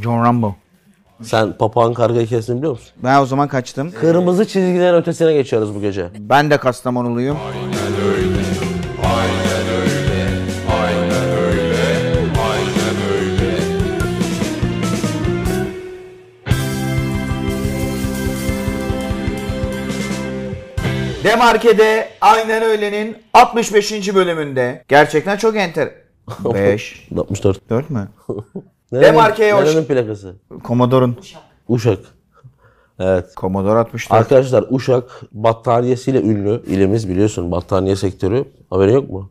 John Rambo. Sen papağan karga hikayesini biliyor musun? Ben o zaman kaçtım. Kırmızı çizgilerin ötesine geçiyoruz bu gece. Ben de Kastamonuluyum. Demarke'de aynen öyle'nin 65. bölümünde. Gerçekten çok enter. 5. 64. 4 mü? Nerenin, Demarke'ye hoş- nerenin plakası? Commodore'un. Uşak. Evet. Commodore 64. Arkadaşlar Uşak battaniyesiyle ünlü ilimiz biliyorsun battaniye sektörü. Haberin yok mu?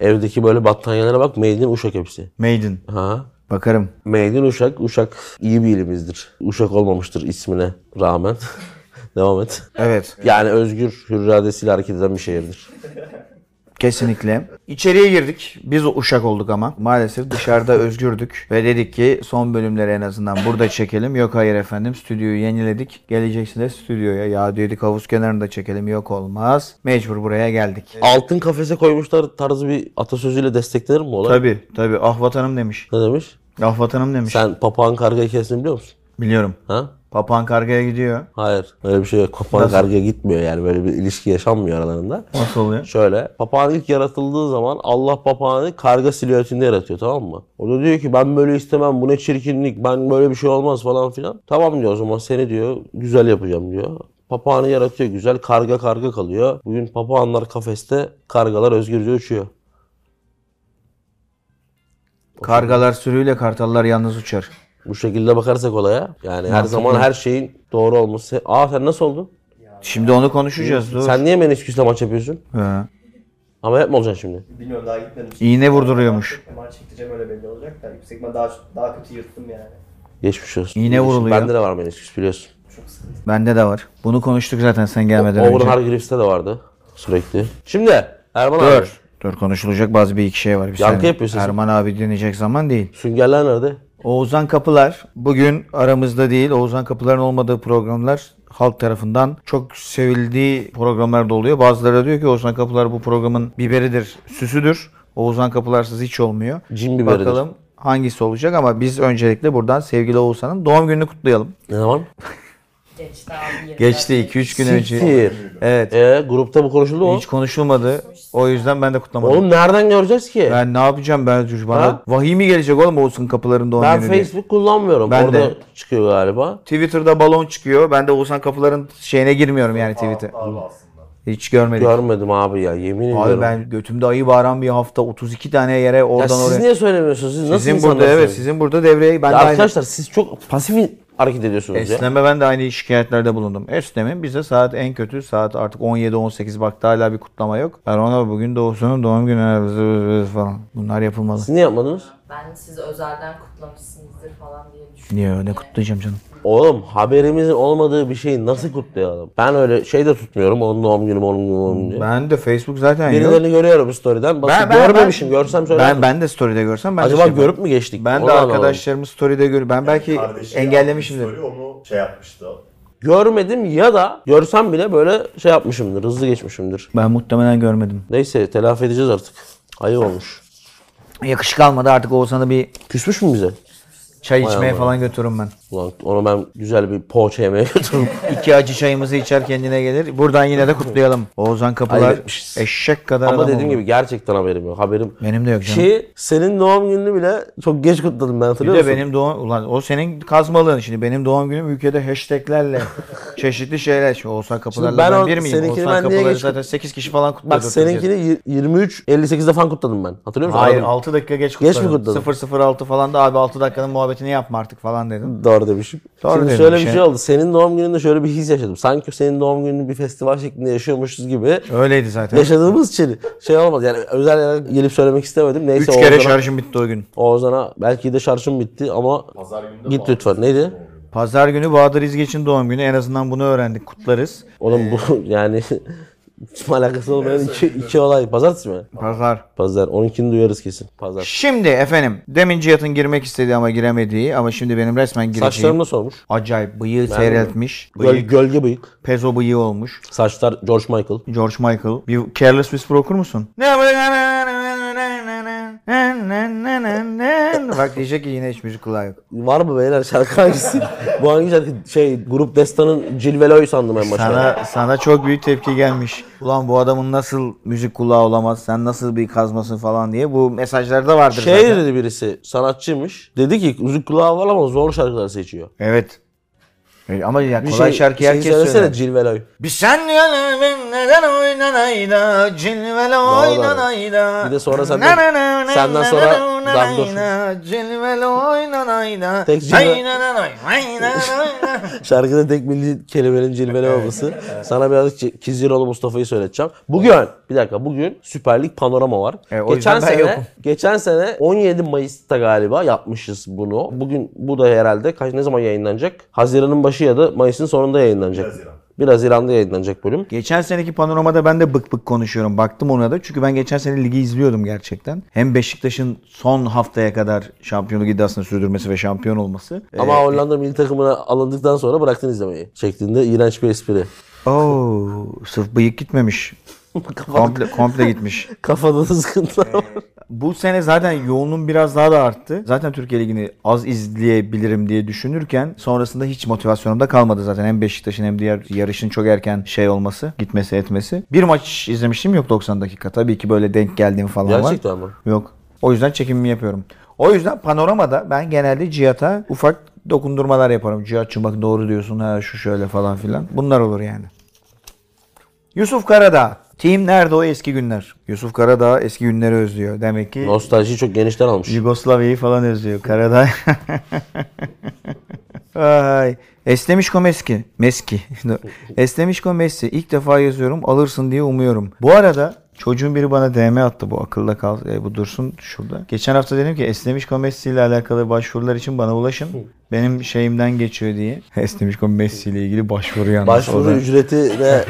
Evdeki böyle battaniyelere bak Made in Uşak hepsi. Maiden. Ha. Bakarım. Made in Uşak. Uşak iyi bir ilimizdir. Uşak olmamıştır ismine rağmen. Devam et. Evet. Yani özgür hür iradesiyle hareket eden bir şehirdir. Kesinlikle. İçeriye girdik. Biz uşak olduk ama. Maalesef dışarıda özgürdük. Ve dedik ki son bölümleri en azından burada çekelim. Yok hayır efendim stüdyoyu yeniledik. Geleceksiniz stüdyoya. Ya dedik havuz kenarında çekelim. Yok olmaz. Mecbur buraya geldik. Altın kafese koymuşlar tarzı bir atasözüyle desteklenir mi olay? Tabi tabi. Ah vatanım demiş. Ne demiş? Ah vatanım demiş. Sen papağan karga hikayesini biliyor musun? Biliyorum. Ha? Papağan kargaya gidiyor. Hayır. Öyle bir şey yok. Papağan kargaya gitmiyor yani. Böyle bir ilişki yaşanmıyor aralarında. Nasıl oluyor? Şöyle, papağan ilk yaratıldığı zaman Allah papağanı karga silüetinde yaratıyor tamam mı? O da diyor ki ben böyle istemem bu ne çirkinlik ben böyle bir şey olmaz falan filan. Tamam diyor o zaman seni diyor güzel yapacağım diyor. Papağanı yaratıyor güzel karga karga kalıyor. Bugün papağanlar kafeste kargalar özgürce uçuyor. Kargalar sürüyle kartallar yalnız uçar. Bu şekilde bakarsak olaya yani her zaman her şeyin doğru olması. Aa sen nasıl oldun? Şimdi onu konuşacağız. Dur. Sen niye menisküsle maç yapıyorsun? Ama hep mi olacaksın şimdi? Bilmiyorum daha gitmedim. İğne vurduruyormuş. MR çektireceğim öyle belli olacak da yüksek ihtimal daha, daha kötü yırttım yani. Geçmiş olsun. İğne vuruluyor. Bende de var menisküs biliyorsun. Çok sıkıntı. Bende de var. Bunu konuştuk zaten sen gelmeden önce. Hargreaves'te de vardı sürekli. Şimdi Erman abi. Dur. Dur konuşulacak bazı bir iki şey var. Bir Yankı saniye. yapıyor sesin. Erman abi dinleyecek zaman değil. Süngerler nerede? Oğuzhan Kapılar bugün aramızda değil. Oğuzhan Kapılar'ın olmadığı programlar halk tarafından çok sevildiği programlarda oluyor. Bazıları da diyor ki Oğuzhan Kapılar bu programın biberidir, süsüdür. Oğuzhan Kapılarsız hiç olmuyor. Cin biberidir. Bakalım hangisi olacak ama biz öncelikle buradan sevgili Oğuzhan'ın doğum gününü kutlayalım. Ne zaman? Geçti abi. Geçti 2-3 gün önce. Siktir. Evet. Ee, grupta bu konuşuldu mu? Hiç konuşulmadı. O yüzden ben de kutlamadım. Oğlum nereden göreceğiz ki? Ben, Ben ne yapacağım ben bana Ha? vahiy mi gelecek oğlum Oğuzhan Kapılar'ın doğum günü diye. Facebook kullanmıyorum. Ben Orada de. çıkıyor galiba. Twitter'da balon çıkıyor. Ben de Oğuzhan Kapılar'ın şeyine girmiyorum yani Twitter. Abi aslında. Hiç görmedik. Görmedim abi ya yemin Abi ediyorum. ben götümde ayı bağıran bir hafta 32 tane yere ya oradan siz oraya. niye söylemiyorsunuz? Siz nasıl Sizin burada evet sizin burada devreye ben Ya de aynı. arkadaşlar siz çok pasif hareket ediyorsunuz ya. Esneme ben de aynı şikayetlerde bulundum. Esneme bize saat en kötü saat artık 17-18 baktı hala bir kutlama yok. Ben ona bugün de Oğuzhan'ın doğum günü falan. Bunlar yapılmalı. Siz niye yapmadınız? Ben siz özelden kutlamışsınızdır falan diye düşünüyorum. Niye öyle kutlayacağım canım? Oğlum haberimizin olmadığı bir şeyi nasıl kutlayalım? Ben öyle şey de tutmuyorum. Onun doğum günü, onun günü, onun günü. Ben de Facebook zaten yok. Birilerini görüyorum story'den. Basıp Ben- ben- görmemişim. Görsem söylerdim. Ben ben de story'de görsem ben de Acaba şey görüp mü geçtik? Ben de arkadaşlarımı story'de gör. Ben belki Kardeşi engellemişimdir. Onu şey yapmıştı. Görmedim ya da görsem bile böyle şey yapmışımdır. Hızlı geçmişimdir. Ben muhtemelen görmedim. Neyse telafi edeceğiz artık. Ayıp olmuş. Yakışık almadı artık Oğuzhan'ı bir Küsmüş mü bize? çay Vay içmeye Allah. falan götürürüm ben. Ulan onu ben güzel bir poğaça yemeye götürürüm. İki acı çayımızı içer kendine gelir. Buradan yine de kutlayalım. Oğuzhan Kapılar Ayıp etmişiz. eşek kadar Ama adam dediğim oldu. gibi gerçekten haberim yok. Haberim Benim de yok canım. Ki senin doğum gününü bile çok geç kutladım ben bir hatırlıyor de musun? benim doğum ulan o senin kazmalığın şimdi benim doğum günüm ülkede hashtaglerle çeşitli şeyler şu Oğuzhan Kapılar'la ben ben, o- bir miyim? seninkini Oğuzhan ben niye Kapılar'ı geç- zaten 8 kişi falan kutladı. Bak seninkini 23 58'de falan kutladım ben. Hatırlıyor musun? Hayır Aradım. 6 dakika geç Geç mi kutladım. kutladın? 006 falan da abi 6 dakikanın muhabbetini yapma artık falan dedim. Doğru demişim. Doğru Şimdi şöyle bir şey- şey oldu. Senin doğum gününde şöyle bir his yaşadım. Sanki senin doğum gününü bir festival şeklinde yaşıyormuşuz gibi Öyleydi zaten. yaşadığımız için şey olmadı. Yani özel yerden gelip söylemek istemedim. 3 Neyse kere Oğuzhan'a- şarjım bitti o gün. Oğuzhan'a belki de şarjım bitti ama Pazar günü de git lütfen. Neydi? Pazar günü Bahadır İzgeç'in doğum günü. En azından bunu öğrendik. Kutlarız. Oğlum bu yani hiç alakası olmayan iki, iki olay. Pazartesi mi? Pazar. Pazar. 12'ni duyarız kesin. Pazar. Şimdi efendim demin Cihat'ın girmek istediği ama giremediği ama şimdi benim resmen gireceğim. Saçlarım nasıl olmuş? Acayip bıyığı seyreltmiş. Göl, Bıyık gölge bıyık. pezo bıyığı olmuş. Saçlar George Michael. George Michael. Bir Careless Whisper okur musun? Bak diyecek ki yine hiç müzik kulağı yok. Var mı beyler şarkı hangisi? Bu hangi şarkı? Şey Grup Destan'ın Cilvelo'yu sandım en başta. Sana sana çok büyük tepki gelmiş. Ulan bu adamın nasıl müzik kulağı olamaz? Sen nasıl bir kazmasın falan diye. Bu mesajlarda vardır Şey zaten. dedi birisi sanatçıymış. Dedi ki müzik kulağı var ama zor şarkılar seçiyor. Evet. E, Ama ya Bir kolay şey, şarkı şey herkes söyler. Cilveloy. Bir sen yanımın neden oynanayda cilvele oynanayda Bir de sonra senden- senden sonra Damdur. cilvele oynanayda Tek. Şarkıda tek milli kelimenin cilveli olması. Sana birazcık Kiziroğlu Mustafa'yı söyleteceğim. Bugün, bir dakika bugün Süper Lig panorama var. E, geçen ben sene, yokum. geçen sene 17 Mayıs'ta galiba yapmışız bunu. Bugün bu da herhalde kaç ne zaman yayınlanacak? Haziran'ın başı ya da Mayıs'ın sonunda yayınlanacak. 1 Haziran. 1 Haziran'da yayınlanacak bölüm. Geçen seneki panoramada ben de bık bık konuşuyorum. Baktım ona da. Çünkü ben geçen sene ligi izliyordum gerçekten. Hem Beşiktaş'ın son haftaya kadar şampiyonluk iddiasını sürdürmesi ve şampiyon olması. Ama Hollanda milli takımına alındıktan sonra bıraktın izlemeyi. Şeklinde iğrenç bir espri. Oo, sırf bıyık gitmemiş. Komple, komple gitmiş. Kafada da sıkıntılar var. Bu sene zaten yoğunluğum biraz daha da arttı. Zaten Türkiye Ligi'ni az izleyebilirim diye düşünürken sonrasında hiç motivasyonum da kalmadı zaten. Hem Beşiktaş'ın hem diğer yarışın çok erken şey olması, gitmesi etmesi. Bir maç izlemiştim yok 90 dakika. Tabii ki böyle denk geldiğim falan var. Gerçekten mi? Yok. O yüzden çekimimi yapıyorum. O yüzden panoramada ben genelde Cihat'a ufak dokundurmalar yaparım. Cihat'cığım bak doğru diyorsun ha şu şöyle falan filan. Bunlar olur yani. Yusuf Karadağ. Team nerede o eski günler? Yusuf Karadağ eski günleri özlüyor. Demek ki Nostaljiyi çok genişten almış. Yugoslavya'yı falan özlüyor. Karadağ. Ay. Eslemişko Meski. Meski. Eslemişko Messi. İlk defa yazıyorum. Alırsın diye umuyorum. Bu arada çocuğun biri bana DM attı. Bu akılda kal. e, bu dursun şurada. Geçen hafta dedim ki Eslemişko Messi ile alakalı başvurular için bana ulaşın. Benim şeyimden geçiyor diye. Eslemişko Messi ile ilgili başvuru yalnız. Başvuru ücreti ne?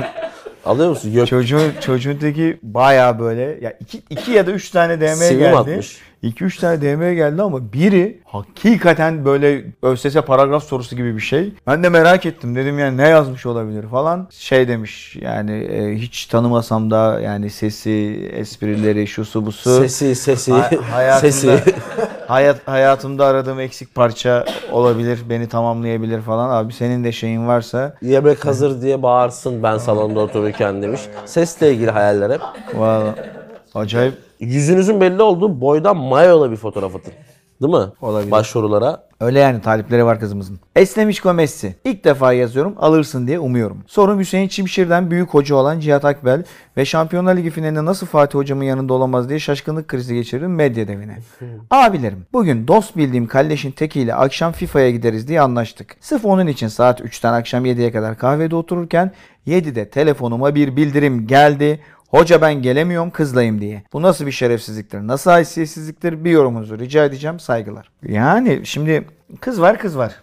Alıyor musun? Yok. Çocuğun çocuğuntaki baya böyle ya iki, iki ya da üç tane DM Sivri mi geldi. atmış? 2-3 tane DM geldi ama biri hakikaten böyle ÖSS paragraf sorusu gibi bir şey. Ben de merak ettim. Dedim yani ne yazmış olabilir falan. Şey demiş yani e, hiç tanımasam da yani sesi, esprileri, şusu busu. Sesi, sesi, Ha- hayatımda, sesi. hayat, hayatımda aradığım eksik parça olabilir. Beni tamamlayabilir falan. Abi senin de şeyin varsa Yemek hazır diye bağırsın ben salonda otururken demiş. Sesle ilgili hayaller hep. valla acayip Yüzünüzün belli olduğu boydan mayola bir fotoğraf atın. Değil mi? Olabilir. Başvurulara. Öyle yani talipleri var kızımızın. Eslemişko Messi. İlk defa yazıyorum alırsın diye umuyorum. Sorum Hüseyin Çimşir'den büyük hoca olan Cihat Akbel ve Şampiyonlar Ligi finalinde nasıl Fatih hocamın yanında olamaz diye şaşkınlık krizi geçirdim medya devine. Abilerim bugün dost bildiğim kalleşin tekiyle akşam FIFA'ya gideriz diye anlaştık. Sırf onun için saat 3'ten akşam 7'ye kadar kahvede otururken 7'de telefonuma bir bildirim geldi. Hoca ben gelemiyorum kızlayım diye. Bu nasıl bir şerefsizliktir? Nasıl haysiyetsizliktir? Bir yorumunuzu rica edeceğim. Saygılar. Yani şimdi kız var kız var.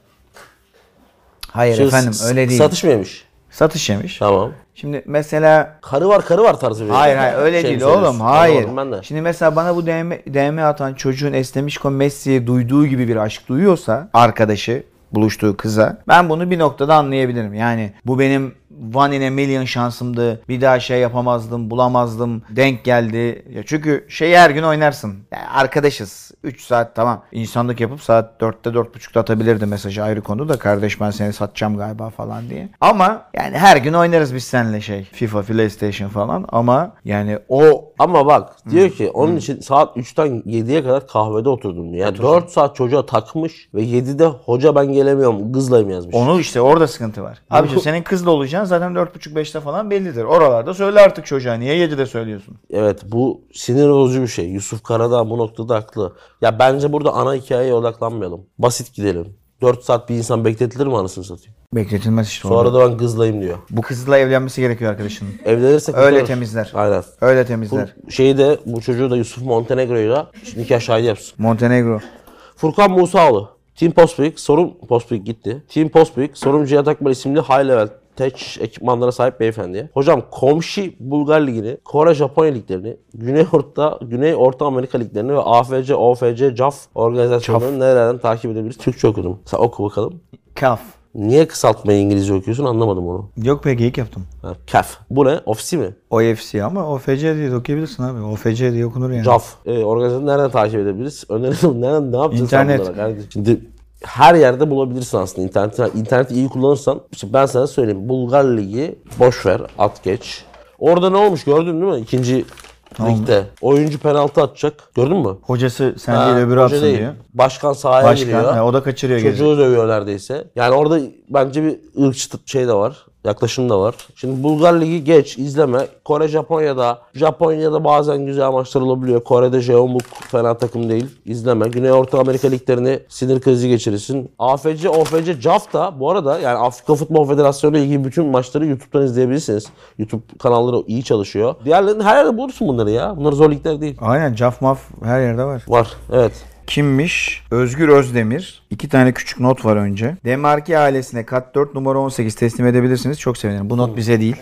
Hayır Şimdi efendim öyle değil. Satış mı yemiş? Satış yemiş. Tamam. Şimdi mesela Karı var karı var tarzı bir Hayır hayır öyle şey değil oğlum hayır. Anlamadım Ben de. Şimdi mesela bana bu DM, DM atan çocuğun Eslemişko Messi'ye duyduğu gibi bir aşk duyuyorsa arkadaşı buluştuğu kıza ben bunu bir noktada anlayabilirim. Yani bu benim one in a million şansımdı. Bir daha şey yapamazdım, bulamazdım. Denk geldi. Ya çünkü şeyi her gün oynarsın. Yani arkadaşız. 3 saat tamam. İnsanlık yapıp saat 4'te 4.30'da atabilirdi mesajı ayrı konu da kardeş ben seni satacağım galiba falan diye. Ama yani her gün oynarız biz seninle şey. FIFA, PlayStation falan ama yani o Ama bak diyor ki onun için saat 3'ten 7'ye kadar kahvede oturdum diyor. Yani 4 saat çocuğa takmış ve 7'de hoca ben gelemiyorum kızlayım yazmış. Onu işte orada sıkıntı var. Abiciğim senin kızla olacaksın zaten 4.30-5'te falan bellidir. Oralarda söyle artık çocuğa. Niye 7'de söylüyorsun? Evet bu sinir bozucu bir şey. Yusuf Karadağ bu noktada haklı. Ya bence burada ana hikayeye odaklanmayalım. Basit gidelim. 4 saat bir insan bekletilir mi anasını satayım? Bekletilmez işte Sonra da ben kızlayım diyor. Bu kızla evlenmesi gerekiyor arkadaşının. Evlenirse Öyle kurtarır. temizler. Aynen. Öyle Bu temizler. şeyi de bu çocuğu da Yusuf Montenegro'yla nikah şahidi yapsın. Montenegro. Furkan Musaoğlu. Team Postbik, sorun Postbik gitti. Team Postbik, sorun Cihat Akbar isimli high level tech ekipmanlara sahip beyefendiye. Hocam komşu Bulgar Ligi'ni, Kore Japonya liglerini, Güney Orta, Güney Orta Amerika liglerini ve AFC, OFC, CAF organizasyonlarını nerelerden takip edebiliriz? Türkçe okudum. Sen oku bakalım. Kaf. Niye kısaltmayı İngilizce okuyorsun anlamadım onu. Yok be geyik yaptım. Ha, CAF. Bu ne? Ofisi mi? OFC ama OFC diye de okuyabilirsin abi. OFC diye okunur yani. CAF. Ee, organizasyonu nereden takip edebiliriz? Önerim nereden ne yapacağız İnternet. kardeşim? Şimdi her yerde bulabilirsin aslında. İnternet, interneti iyi kullanırsan. İşte ben sana söyleyeyim. Bulgar Ligi boş ver, at geç. Orada ne olmuş gördün değil mi? İkinci ligde. Oyuncu penaltı atacak. Gördün mü? Hocası sen Ha, değil öbürü atsın değil. diyor. Başkan sahaya Başkan giriyor. he, o da kaçırıyor gezi. Çocuğu dövüyor neredeyse. Yani orada bence bir ırkçı şey de var. Yaklaşım da var. Şimdi Bulgar Ligi geç, izleme. Kore, Japonya'da. Japonya'da bazen güzel maçlar olabiliyor. Kore'de Jeonbuk fena takım değil. İzleme. Güney Orta Amerika liglerini sinir krizi geçirirsin. AFC, OFC, CAF da bu arada yani Afrika Futbol Federasyonu ile ilgili bütün maçları YouTube'dan izleyebilirsiniz. YouTube kanalları iyi çalışıyor. Diğerlerini her yerde bulursun bunları ya. Bunlar zor ligler değil. Aynen caf maf her yerde var. Var. Evet. Kimmiş? Özgür Özdemir. İki tane küçük not var önce. Demarki ailesine kat 4 numara 18 teslim edebilirsiniz. Çok sevinirim. Bu not bize değil.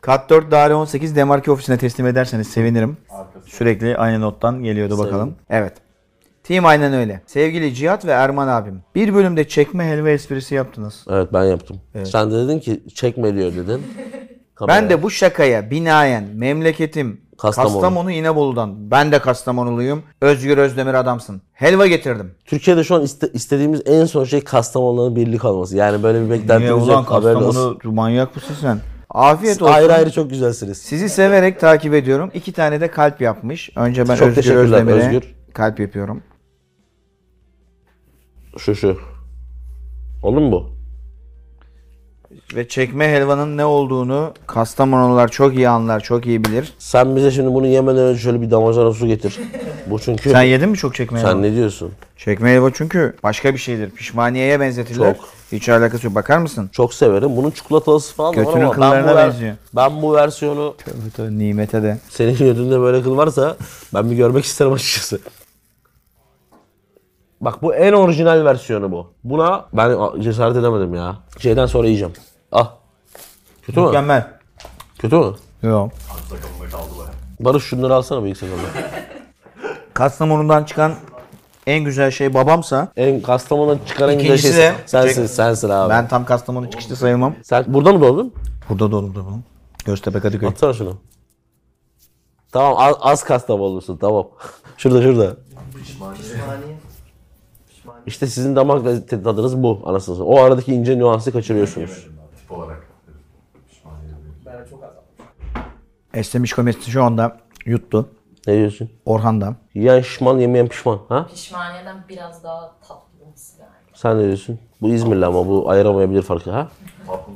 Kat 4 daire 18 Demarki ofisine teslim ederseniz sevinirim. Sürekli aynı nottan geliyordu bakalım. Evet. Team aynen öyle. Sevgili Cihat ve Erman abim. Bir bölümde çekme helva esprisi yaptınız. Evet ben yaptım. Sen de dedin ki çekme diyor dedin. Ben de bu şakaya binaen memleketim Kastamonu. Kastamonu, İnebolu'dan. Ben de Kastamonuluyum. Özgür Özdemir adamsın. Helva getirdim. Türkiye'de şu an iste- istediğimiz en son şey Kastamonu'nun birlik olması. Yani böyle bir beklentimiz yok. haberin olsun. Kastamonu manyak mısın sen? Afiyet olsun. Ayrı ayrı çok güzelsiniz. Sizi severek takip ediyorum. İki tane de kalp yapmış. Önce ben Çok Özgür Özdemir'e Özgür. kalp yapıyorum. Şu şu. Olur mu bu? Ve çekme helvanın ne olduğunu Kastamonular çok iyi anlar, çok iyi bilir. Sen bize şimdi bunu yemeden önce şöyle bir damacana su getir. Bu çünkü... Sen yedin mi çok çekme helva? Sen ne diyorsun? Çekme helva çünkü başka bir şeydir. Pişmaniyeye benzetilir. Çok. Hiç alakası yok. Bakar mısın? Çok severim. Bunun çikolatalısı falan da var Götünün ama ben bu, ver- benziyor. ben bu versiyonu Tövbe tövbe nimete de. senin götünde böyle kıl varsa ben bir görmek isterim açıkçası. Bak bu en orijinal versiyonu bu. Buna ben cesaret edemedim ya. Şeyden sonra yiyeceğim. Ah. Kötü mü? Mükemmel. Kötü mü? Yok. Barış şunları alsana büyük seferle. Kastamonu'dan çıkan en güzel şey babamsa En Kastamonu'dan çıkan en güzel İkincisi şey de- sensin, sensin abi. ben tam Kastamonu çıkışta sayılmam. Sen burada mı doğdun? Burada doğdum da bunun. Göztepe Kadıköy. Atsana şunu. Tamam az, az Kastamonlusun tamam. şurada şurada. İşte sizin damak tadınız bu anasını satayım. O aradaki ince nüansı kaçırıyorsunuz. Tip olarak. Pişmaniye Ben çok az komedisi şu anda yuttu. Ne diyorsun? Orhan da. Yiyen şişman yemeyen pişman. Ha? Pişmaniyeden biraz daha tatlımsı galiba. Sen ne diyorsun? Bu İzmirli ama bu ayıramayabilir farkı ha?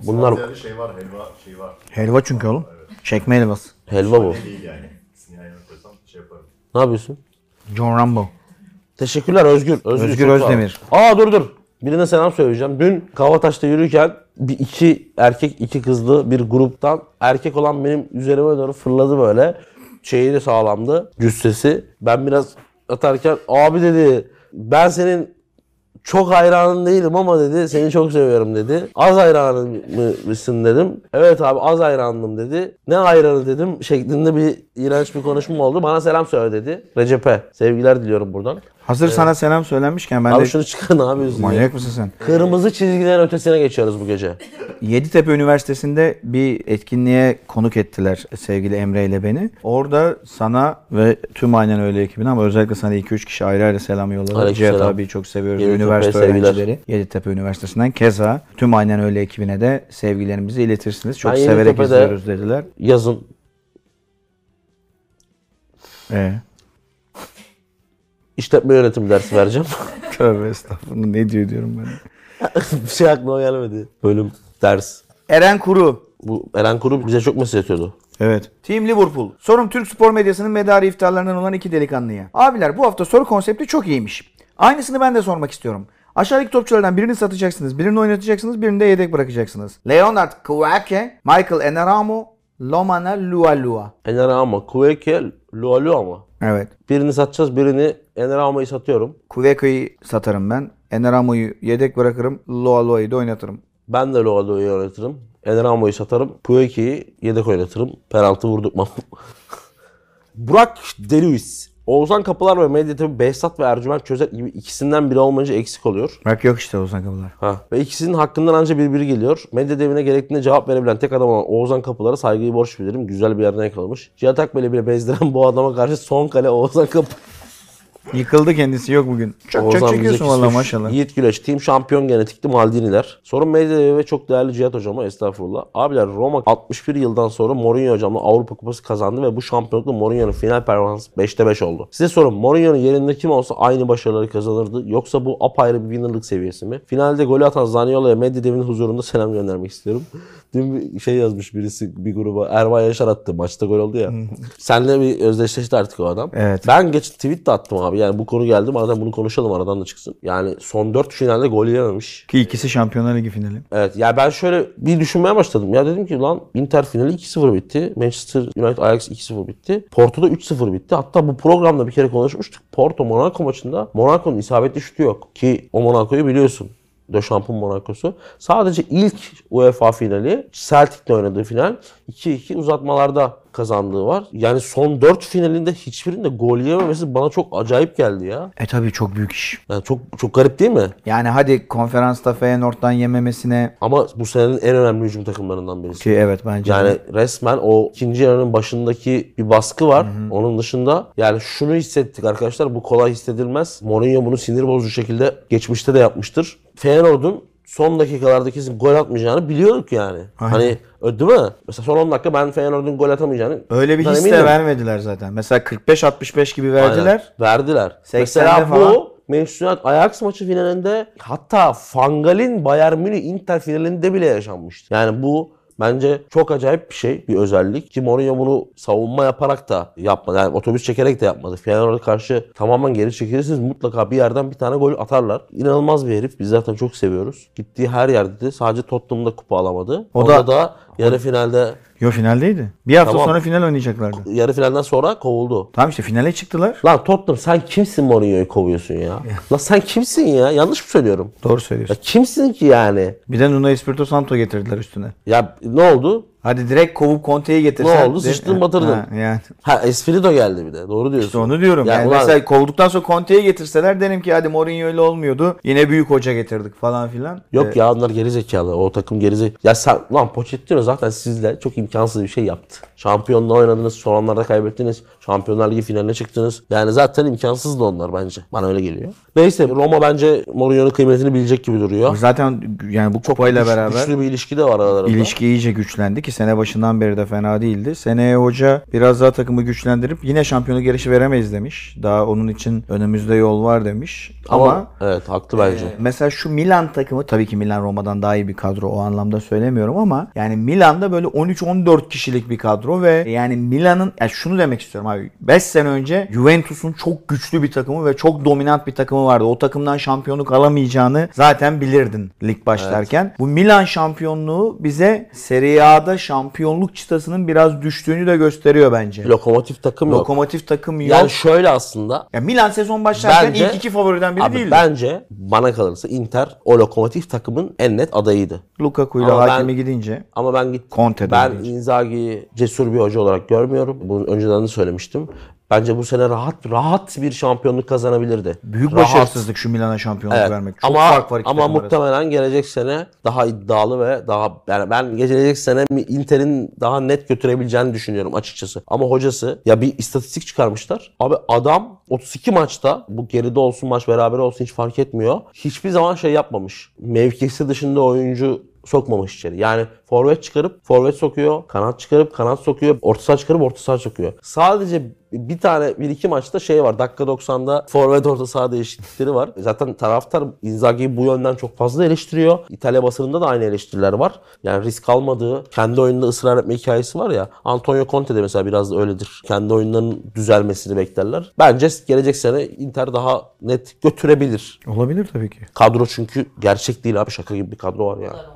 Bunlar- ziyade şey var, helva şey var. Helva çünkü oğlum. Çekme helvası. Helva bu. Ne değil yani. İkisini yan yana koysam şey yaparım. Ne yapıyorsun? John Rambo. Teşekkürler Özgür. Özgür, Özgür çok sağ ol. Özdemir. Aa dur dur. Birine selam söyleyeceğim. Dün Kavataş'ta yürürken bir iki erkek iki kızlı bir gruptan erkek olan benim üzerime doğru fırladı böyle. Şeyi de sağlamdı. Cüssesi. Ben biraz atarken abi dedi ben senin çok hayranın değilim ama dedi seni çok seviyorum dedi. Az hayranın mı- mısın dedim. Evet abi az hayranım dedi. Ne hayranı dedim şeklinde bir iğrenç bir konuşma oldu. Bana selam söyle dedi. Recep'e sevgiler diliyorum buradan. Hazır sana selam söylenmişken ben Abi de... şunu çıkar ne yapıyorsun ya? Manyak mısın sen? Kırmızı çizgilerin ötesine geçiyoruz bu gece. Yeditepe Üniversitesi'nde bir etkinliğe konuk ettiler sevgili Emre ile beni. Orada sana ve tüm aynen öyle ekibine ama özellikle sana 2-3 kişi ayrı ayrı selam. Aleykümselam. Cihat abiyi çok seviyoruz. Yeditepe'ye Üniversite sevgiler. öğrencileri. Yeditepe Üniversitesi'nden keza tüm aynen öyle ekibine de sevgilerimizi iletirsiniz. Çok Ben severek izliyoruz dediler. Yazın Ee, işletme yönetim dersi vereceğim. tövbe estağfurullah ne diyor diyorum ben. bir şey aklıma gelmedi. Bölüm, ders. Eren Kuru. Bu Eren Kuru bize çok mesaj atıyordu. Evet. Team Liverpool. Sorum Türk spor medyasının medarı iftarlarından olan iki delikanlıya. Abiler bu hafta soru konsepti çok iyiymiş. Aynısını ben de sormak istiyorum. Aşağıdaki topçulardan birini satacaksınız, birini oynatacaksınız, birini de yedek bırakacaksınız. Leonard Kouake, Michael Enaramo, Lomana Lualua. Enera ama Kuveyke Lualu ama. Evet. Birini satacağız birini Enera Ama'yı satıyorum. Kuveko'yu satarım ben. Enaramo'yu yedek bırakırım, Lualua'yı da oynatırım. Ben de Lualu'yu oynatırım. Enera Ama'yı satarım. Kuveke'yi yedek oynatırım. Penaltı vurdurtmam. Burak Deluis. Oğuzhan Kapılar ve Medya tabii Behzat ve Ercüment Çözer gibi ikisinden biri olmayınca eksik oluyor. Bak yok işte Ozan Kapılar. Ha. Ve ikisinin hakkından anca birbiri geliyor. Medya devine gerektiğinde cevap verebilen tek adam olan Oğuzhan Kapılar'a saygıyı borç bilirim. Güzel bir yerden yakalamış. Cihat Akbel'i bile bezdiren bu adama karşı son kale Oğuzhan Kapı. Yıkıldı kendisi yok bugün. Çok çok çekiyorsun valla maşallah. Yiğit Güleç, Team Şampiyon Genetikli Maldiniler. Sorun medya devi ve çok değerli Cihat Hocama estağfurullah. Abiler Roma 61 yıldan sonra Mourinho Hocamla Avrupa Kupası kazandı ve bu şampiyonlukla Mourinho'nun final performansı 5'te 5 oldu. Size sorun Mourinho'nun yerinde kim olsa aynı başarıları kazanırdı yoksa bu apayrı bir winnerlık seviyesi mi? Finalde golü atan Zaniolo'ya medya devinin huzurunda selam göndermek istiyorum. Dün şey yazmış birisi bir gruba Erman Yaşar attı maçta gol oldu ya. Senle bir özdeşleşti artık o adam. Evet. Ben geç tweet de attım abi. Yani bu konu geldi. Madem bunu konuşalım aradan da çıksın. Yani son 4 finalde gol yememiş. Ki ikisi Şampiyonlar Ligi finali. Evet ya ben şöyle bir düşünmeye başladım. Ya dedim ki lan Inter finali 2-0 bitti. Manchester United Ajax 2-0 bitti. Porto'da 3-0 bitti. Hatta bu programda bir kere konuşmuştuk. Porto Monaco maçında Monaco'nun isabetli şutu yok. Ki o Monaco'yu biliyorsun. De Champ'ın Monaco'su. Sadece ilk UEFA finali Celtic'le oynadığı final 2-2 uzatmalarda kazandığı var. Yani son 4 finalinde hiçbirinde gol yememesi bana çok acayip geldi ya. E tabii çok büyük iş. Yani çok çok garip değil mi? Yani hadi konferansta Feyenoord'dan yememesine Ama bu senenin en önemli hücum takımlarından birisi. ki evet bence de. Yani resmen o ikinci yarının başındaki bir baskı var. Onun dışında yani şunu hissettik arkadaşlar bu kolay hissedilmez. Mourinho bunu sinir bozucu şekilde geçmişte de yapmıştır. Feyenoord'un son dakikalarda kesin gol atmayacağını biliyorduk yani. Hani ö- değil mi? Mesela son 10 dakika ben Feyenoord'un gol atamayacağını Öyle bir his de vermediler zaten. Mesela 45-65 gibi Aynen. verdiler. Verdiler. 80'de Mesela falan. bu Manchester United Ajax maçı finalinde hatta Fangal'in Bayern Münih Inter finalinde bile yaşanmıştı. Yani bu bence çok acayip bir şey, bir özellik. Ki Mourinho bunu savunma yaparak da yapmadı. Yani otobüs çekerek de yapmadı. Feyenoord'a karşı tamamen geri çekilirsiniz mutlaka bir yerden bir tane gol atarlar. İnanılmaz bir herif. Biz zaten çok seviyoruz. Gittiği her yerde de sadece Tottenham'da kupa alamadı. O O da- da, da yarı finalde Yo finaldeydi. Bir hafta Tamam. sonra final oynayacaklardı. yarı finalden sonra kovuldu. Tamam işte finale çıktılar. Lan Tottenham sen kimsin Mourinho'yu kovuyorsun ya? Lan sen kimsin ya? Yanlış mı söylüyorum? Doğru Ya söylüyorsun. kimsin ki yani? Bir de Nuno Espirito Santo getirdiler üstüne. Ya ne oldu? Hadi direkt kovup Conte'yi getirsen. Ne oldu? Sıçtın, batırdın. ha, yani. Ha Espirito geldi bir de. Doğru diyorsun. İşte onu diyorum. Ya Yani, ulan- mesela kovduktan sonra Conte'yi getirseler derim ki hadi Mourinho öyle olmuyordu. Yine büyük hoca getirdik falan filan. Yok Ee, ya onlar geri zekalı. O takım geri zekalı. Ya sen lan Pochettino zaten sizle çok imkansız bir şey yaptı. Şampiyonluğa oynadınız. Son anlarda kaybettiniz. Şampiyonlar Ligi finaline çıktınız. Yani zaten imkansızdı onlar bence. Bana öyle geliyor. Neyse Roma bence Mourinho'nun kıymetini bilecek gibi duruyor. Zaten yani bu kupayla Güç- beraber Güçlü bir ilişki de var aralarında. ilişki iyice güçlendi ki sene başından beri de fena değildi. Seneye hoca biraz daha takımı güçlendirip yine şampiyonluk yarışı veremeyiz demiş. Daha onun için önümüzde yol var demiş. Ama, Ama, evet haklı bence. Mesela şu Milan takımı tabii ki Milan Roma'dan daha iyi bir kadro o anlamda söylemiyorum ama yani Milan'da böyle 13-14 kişilik bir kadro ve yani Milan'ın ya şunu demek istiyorum abi 5 sene önce Juventus'un çok güçlü bir takımı ve çok dominant bir takımı vardı. O takımdan şampiyonluk alamayacağını zaten bilirdin lig başlarken. Bu Milan şampiyonluğu bize Serie A'da şampiyonluk çıtasının biraz düştüğünü de gösteriyor bence. Lokomotif takım yok. Lokomotif takım yok. Yani şöyle aslında ya Milan sezon başlarken Bence- ilk iki favoriden biri Abi değildi. bence bana kalırsa Inter o lokomotif takımın en net adayıydı. Lukaku'yla Ama ben- Hakimi gidince Ama ben git Conte'den ben gidince. Inzaghi'yi cesur bir hoca olarak görmüyorum. Bunu önceden de söylemiştim. Bence bu sene rahat rahat bir şampiyonluk kazanabilirdi. Büyük Rahat. başarısızlık şu Milan'a şampiyonluk Evet. vermek. Çok ama fark var iki ama muhtemelen gelecek sene daha iddialı ve daha yani ben gelecek sene Inter'in daha net götürebileceğini düşünüyorum açıkçası. Ama hocası ya bir istatistik çıkarmışlar. Abi adam 32 maçta bu geride olsun maç beraber olsun hiç fark etmiyor. Hiçbir zaman şey yapmamış. Mevkisi dışında oyuncu sokmamış içeri. Yani forvet çıkarıp forvet sokuyor, kanat çıkarıp kanat sokuyor, orta saha çıkarıp orta saha sokuyor. Sadece bir tane bir iki maçta şey var. Dakika 90'da forvet orta saha değişiklikleri var. Zaten taraftar Inzaghi'yi bu yönden çok fazla eleştiriyor. İtalya basınında da aynı eleştiriler var. Yani risk almadığı, kendi oyununda ısrar etme hikayesi var ya. Antonio Conte de mesela biraz da öyledir. Kendi oyunlarının düzelmesini beklerler. Bence gelecek sene Inter daha net götürebilir. Olabilir tabii ki. Kadro çünkü gerçek değil abi. Şaka gibi bir kadro var ya.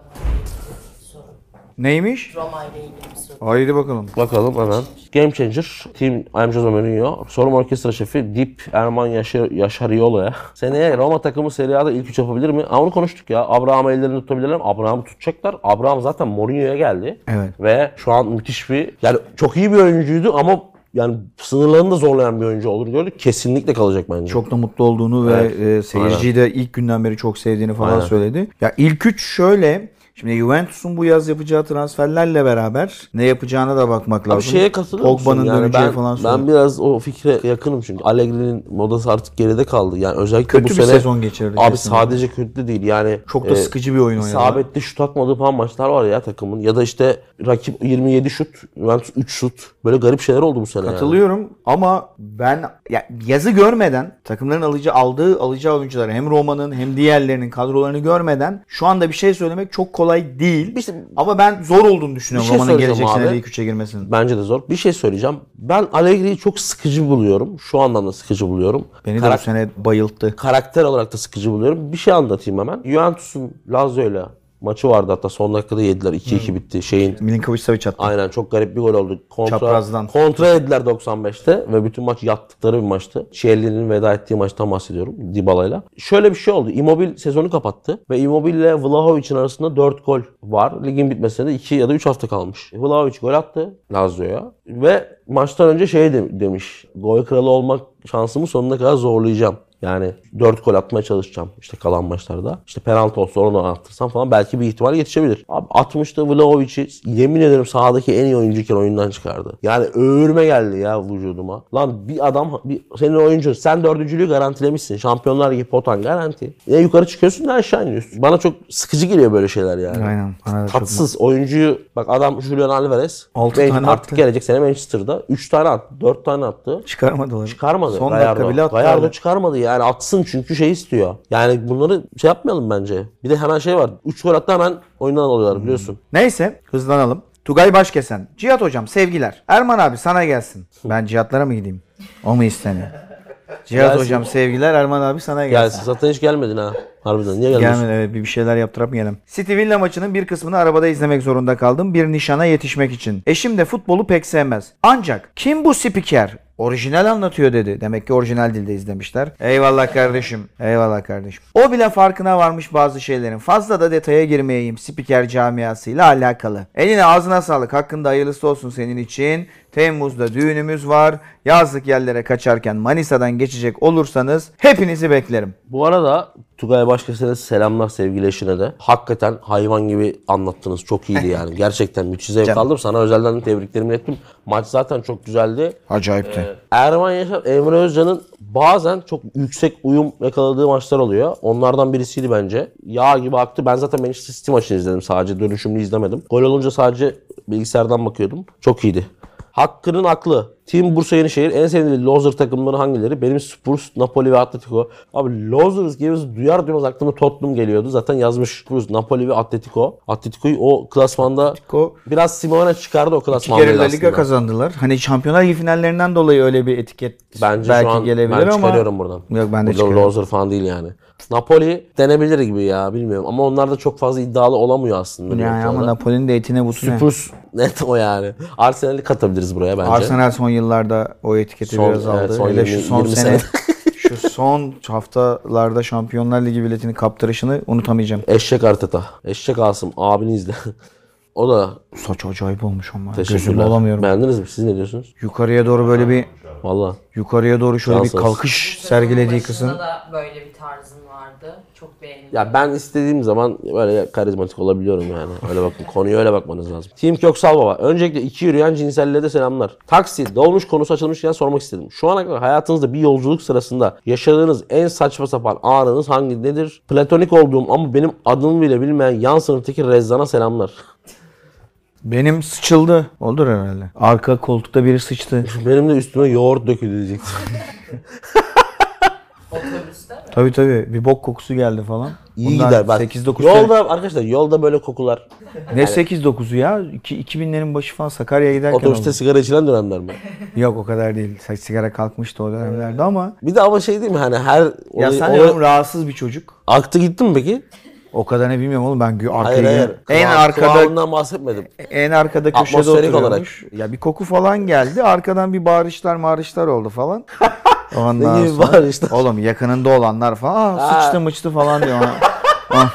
Neymiş? Roma ile ilgili bir soru. Haydi bakalım. Bakalım hemen. Game Changer, Team I'm Jose Mourinho, Sorum Orkestra Şefi Deep Erman Yaşar, Yaşariolo'ya. Seneye Roma takımı Serie A'da ilk üç yapabilir mi? Aa, onu konuştuk ya. Abraham'ı ellerini tutabilirler mi? Abraham'ı tutacaklar. Abraham zaten Mourinho'ya geldi. Evet. Ve şu an müthiş bir, yani çok iyi bir oyuncuydu ama yani sınırlarını da zorlayan bir oyuncu olur gördük. Kesinlikle kalacak bence. Çok da mutlu olduğunu ve e, seyirciyi de ilk günden beri çok sevdiğini falan Aynen. söyledi. Ya ilk üç şöyle Şimdi Juventus'un bu yaz yapacağı transferlerle beraber ne yapacağına da bakmak Abi lazım. şeye katılıyor? Pogba'nın Yani döneceği ben, falan ben söyledi. biraz o fikre yakınım çünkü. Allegri'nin modası artık geride kaldı. Yani özellikle Kötü bu bir sene sezon geçirdi. Abi kesinlikle. sadece kötü de değil yani. çok da e, sıkıcı bir oyun oynadı. İsabetli şut atmadığı falan maçlar var ya takımın. Ya da işte rakip 27 şut, Juventus 3 şut. Böyle garip şeyler oldu bu sene. yani. Katılıyorum ama ben ya yazı görmeden takımların alıcı aldığı alacağı oyuncuları hem Roma'nın hem diğerlerinin kadrolarını görmeden şu anda bir şey söylemek çok kolay değil. İşte ama ben zor olduğunu düşünüyorum şey Roma'nın gelecek sene ilk üçe girmesinin. Bence de zor. Bir şey söyleyeceğim. Ben Allegri'yi çok sıkıcı buluyorum. Şu anlamda sıkıcı buluyorum. Beni de Karak- bu sene bayılttı. karakter olarak da sıkıcı buluyorum. Bir şey anlatayım hemen. Juventus'un Lazio'yla maçı vardı hatta son dakikada yediler. 2-2 bitti. Şeyin Milinkovic Savic attı. Aynen çok garip bir gol oldu. Kontra, Çaprazdan. Kontra yediler 95'te ve bütün maç yattıkları bir maçtı. Şehirli'nin veda ettiği maçtan bahsediyorum Dybala'yla. Şöyle bir şey oldu. Immobile sezonu kapattı ve Immobile ile Vlahovic'in arasında 4 gol var. Ligin bitmesine de 2 ya da 3 hafta kalmış. Vlahovic gol attı Lazio'ya ve maçtan önce şey de- demiş. Gol kralı olmak şansımı sonuna kadar zorlayacağım. Yani 4 gol atmaya çalışacağım işte kalan maçlarda. İşte penaltı olsa onu attırsam falan belki bir ihtimal yetişebilir. Abi 60'ta Vlahovic'i yemin ederim sahadaki en iyi oyuncuyken oyundan çıkardı. Yani öğürme geldi ya vücuduma. Lan bir adam, bir, senin oyuncun sen dördüncülüğü garantilemişsin. Şampiyonlar Ligi potan garanti. Ya yukarı çıkıyorsun ne aşağı iniyorsun. Bana çok sıkıcı geliyor böyle şeyler yani. Aynen. Bana da çok- Tatsız oyuncuyu bak adam Julian Alvarez Altı belki tane artık attı. gelecek sene Manchester'da 3 tane attı 4 tane attı. Çıkarmadılar. Çıkarmadı. Son Gallardo. dakika bile attı. Gallardo abi. çıkarmadı yani atsın çünkü şey istiyor. Yani bunları şey yapmayalım bence. Bir de hemen şey var. 3 gol attı hemen oyundan alıyorlar biliyorsun. Neyse hızlanalım. Tugay Başkesen. Cihat hocam sevgiler. Erman abi sana gelsin. Ben Cihatlara mı gideyim? O mu isteniyor? Cihat Gelsin. hocam sevgiler. Erman abi sana gelsin. Gelsin. Zaten hiç gelmedin ha. Harbiden. Niye gelmiyorsun? Gelmedi evet bir bir şeyler yaptırıp gelelim. City Villa maçının bir kısmını arabada izlemek zorunda kaldım bir nişana yetişmek için. Eşim de futbolu pek sevmez. Ancak kim bu spiker? Orijinal anlatıyor dedi. Demek ki orijinal dilde izlemişler. Eyvallah kardeşim. Eyvallah kardeşim. O bile farkına varmış bazı şeylerin. Fazla da detaya girmeyeyim spiker camiasıyla alakalı. Eline ağzına sağlık. Hakkında hayırlısı olsun senin için. Temmuz'da düğünümüz var. Yazlık yerlere kaçarken Manisa'dan geçecek olursanız hepinizi beklerim. Bu arada Tugay Başkesene selamlar sevgili eşine de. Hakikaten hayvan gibi anlattınız. Çok iyiydi yani. Gerçekten müthiş zevk Canım. aldım. Sana özelden de tebriklerimi ilettim. Maç zaten çok güzeldi. Acayipti. Erman Yaşar, Emre Özcan'ın bazen çok yüksek uyum yakaladığı maçlar oluyor. Onlardan birisiydi bence. Yağ gibi aktı. Ben zaten Manchester City maçını izledim sadece. Dönüşümlü izlemedim. Gol olunca sadece bilgisayardan bakıyordum. Çok iyiydi. Hakkı'nın aklı. Team Bursa Yenişehir en sevdiği loser takımları hangileri? Benim Spurs, Napoli ve Atletico. Abi losers gibi duyar duymaz aklıma Tottenham geliyordu. Zaten yazmış Spurs, Napoli ve Atletico. Atletico'yu o klasmanda Atletico biraz Simone çıkardı o İki klasmanda. kere La Liga kazandılar. Hani Şampiyonlar Ligi finallerinden dolayı öyle bir etiket Bence belki şu an gelebilir ben ama çıkarıyorum buradan. Yok ben de Burada loser falan değil yani. Napoli denebilir gibi ya bilmiyorum ama onlar da çok fazla iddialı olamıyor aslında. Yani ama. Napoli'nin de etine ne? Spurs net o yani. Arsenal'i katabiliriz buraya bence. Arsenal son yıllarda o etiketi Son- biraz aldı. evet, son Hele 20 şu son 20 sene, sene. şu son haftalarda Şampiyonlar Ligi biletini kaptırışını unutamayacağım. Eşek Arteta. Eşek Asım abini izle. o da Saç acayip olmuş ama. Teşekkürler. alamıyorum. Beğendiniz mi? Siz ne diyorsunuz? Yukarıya doğru böyle bir Valla. yukarıya doğru şöyle bir Cansız. kalkış sergilediği kısım. da böyle bir vardı. Çok beğendim. Ya ben istediğim zaman böyle karizmatik olabiliyorum yani. Öyle bakın. Konuya öyle bakmanız lazım. Team Köksal Baba. Öncelikle iki yürüyen cinsellere de selamlar. Taksi, dolmuş konusu açılmışken sormak istedim. Şu ana kadar hayatınızda bir yolculuk sırasında yaşadığınız en saçma sapan anınız hangi nedir? Platonik olduğum ama benim adımı bile bilmeyen yan sınıftaki Rezzan'a selamlar. Benim sıçıldı. Olur herhalde. Arka koltukta biri sıçtı. benim de üstüme yoğurt döküldü diyecektim. Otobüste? Tabii tabii. Bir bok kokusu geldi falan. İyi Bundan gider bak. 8-9 Yolda arkadaşlar yolda böyle kokular. Ne 8-9'u ya? İki- 2000'lerin başı falan Sakarya'ya giderken Otobüste oldu. sigara içilen dönemler mi? Yok o kadar değil. Sigara kalkmıştı o dönemlerde ama. Bir de ama şey değil mi hani her Ya sen olay- diyorum rahatsız bir çocuk. aktı gitti mi peki? O kadar ne bilmiyorum oğlum ben arkaya Hayır hayır. en Kıvam- arkada bahsetmedim. en arkada köşede Atmosferik oturuyormuş. Ya bir koku falan geldi. Arkadan bir bağırışlar marışlar oldu falan. Ondan gibi sonra- bağırışlar? Oğlum yakınında olanlar falan "Aa, sıçtı mıçtı falan diyor. Ah.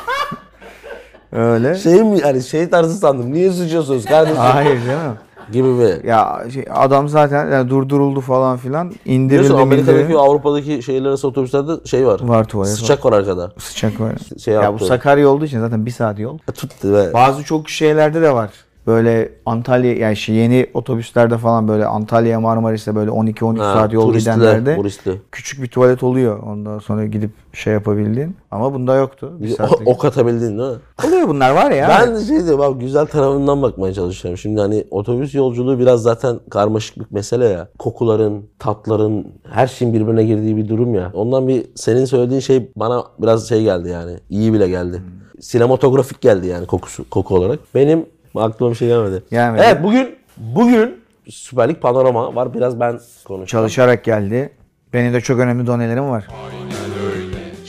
Öyle. Şey mi yani şey tarzı sandım. Niye sıçıyorsunuz kardeşim? Hayır canım. gibi bir. Ya şey, adam zaten yani durduruldu falan filan. indirildi Biliyorsun Amerika'daki indirildi. Avrupa'daki şehirler arası otobüslerde şey var. Var tuvalet var. Sıcak var arkada. Sıcak var. Şey Ya bu yaptı. Sakarya olduğu için zaten bir saat yol. Tuttu ve Bazı çok şeylerde de var. Böyle Antalya yani şey yeni otobüslerde falan böyle Antalya Marmaris'te böyle 12-13 Ha, saat yol gidenlerde turistli. küçük bir tuvalet oluyor. Ondan sonra gidip şey yapabildiğin. Ama bunda yoktu. Bir O, ok atabildin değil mi? Oluyor bunlar var ya. Ben de şey diyorum abi güzel tarafından bakmaya çalışıyorum. Şimdi hani otobüs yolculuğu biraz zaten karmaşık bir mesele ya. Kokuların, tatların, her şeyin birbirine girdiği bir durum ya. Ondan bir senin söylediğin şey bana biraz şey geldi yani. İyi bile geldi. Sinematografik geldi yani kokusu koku olarak. Benim aklıma bir şey gelmedi. Gelmedi. Evet bugün bugün Süper Lig panorama var. Biraz ben konuşacağım. Çalışarak geldi. Benim de çok önemli donelerim var.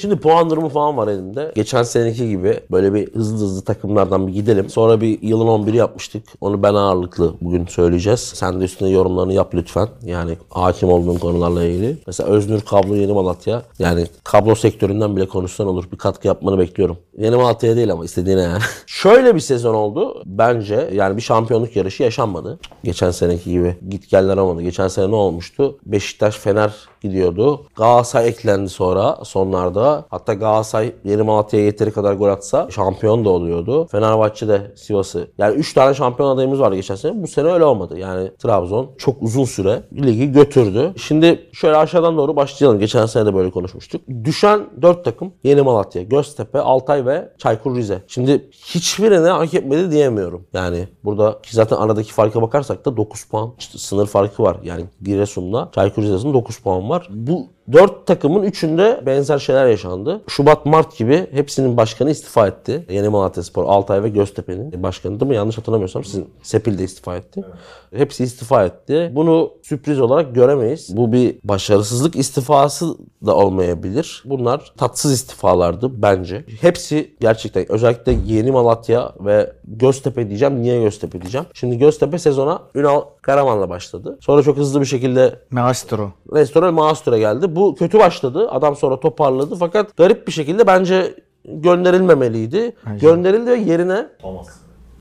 Şimdi puan durumu falan var elimde. Geçen seneki gibi böyle bir hızlı hızlı takımlardan bir gidelim. Sonra bir yılın 11'i yapmıştık. Onu ben ağırlıklı bugün söyleyeceğiz. Sen de üstüne yorumlarını yap lütfen. Yani hakim olduğun konularla ilgili. Mesela Öznür Kablo Yeni Malatya. Yani kablo sektöründen bile konuşsan olur. Bir katkı yapmanı bekliyorum. Yeni Malatya'ya değil ama istediğine yani. Şöyle bir sezon oldu. Bence yani bir şampiyonluk yarışı yaşanmadı. Geçen seneki gibi. Git geller olmadı. Geçen sene ne olmuştu? Beşiktaş Fener gidiyordu. Galatasaray eklendi sonra sonlarda. Hatta Galatasaray Yeni Malatya'ya yeteri kadar gol atsa şampiyon da oluyordu. Fenerbahçe de Sivas'ı. Yani 3 tane şampiyon adayımız vardı geçen sene. Bu sene öyle olmadı. Yani Trabzon çok uzun süre ligi götürdü. Şimdi şöyle aşağıdan doğru başlayalım. Geçen sene de böyle konuşmuştuk. Düşen 4 takım Yeni Malatya, Göztepe, Altay ve Çaykur Rize. Şimdi hiçbirine hak etmedi diyemiyorum. Yani burada ki zaten aradaki farka bakarsak da 9 puan işte sınır farkı var. Yani Giresun'la Çaykur Rize'nin 9 puan var. Bu 4 takımın 3'ünde benzer şeyler yaşandı. Şubat, Mart gibi hepsinin başkanı istifa etti. Yeni Malatya Spor, Altay ve Göztepe'nin başkanı değil mi? Yanlış hatırlamıyorsam sizin Sepil de istifa etti. Hepsi istifa etti. Bunu sürpriz olarak göremeyiz. Bu bir başarısızlık istifası da olmayabilir. Bunlar tatsız istifalardı bence. Hepsi gerçekten özellikle Yeni Malatya ve Göztepe diyeceğim. Niye Göztepe diyeceğim? Şimdi Göztepe sezona Ünal Karaman'la başladı. Sonra çok hızlı bir şekilde Maestro. Restoran Maastur'a geldi. Bu kötü başladı. Adam sonra toparladı. Fakat garip bir şekilde bence gönderilmemeliydi. Gönderildi ve yerine Thomas.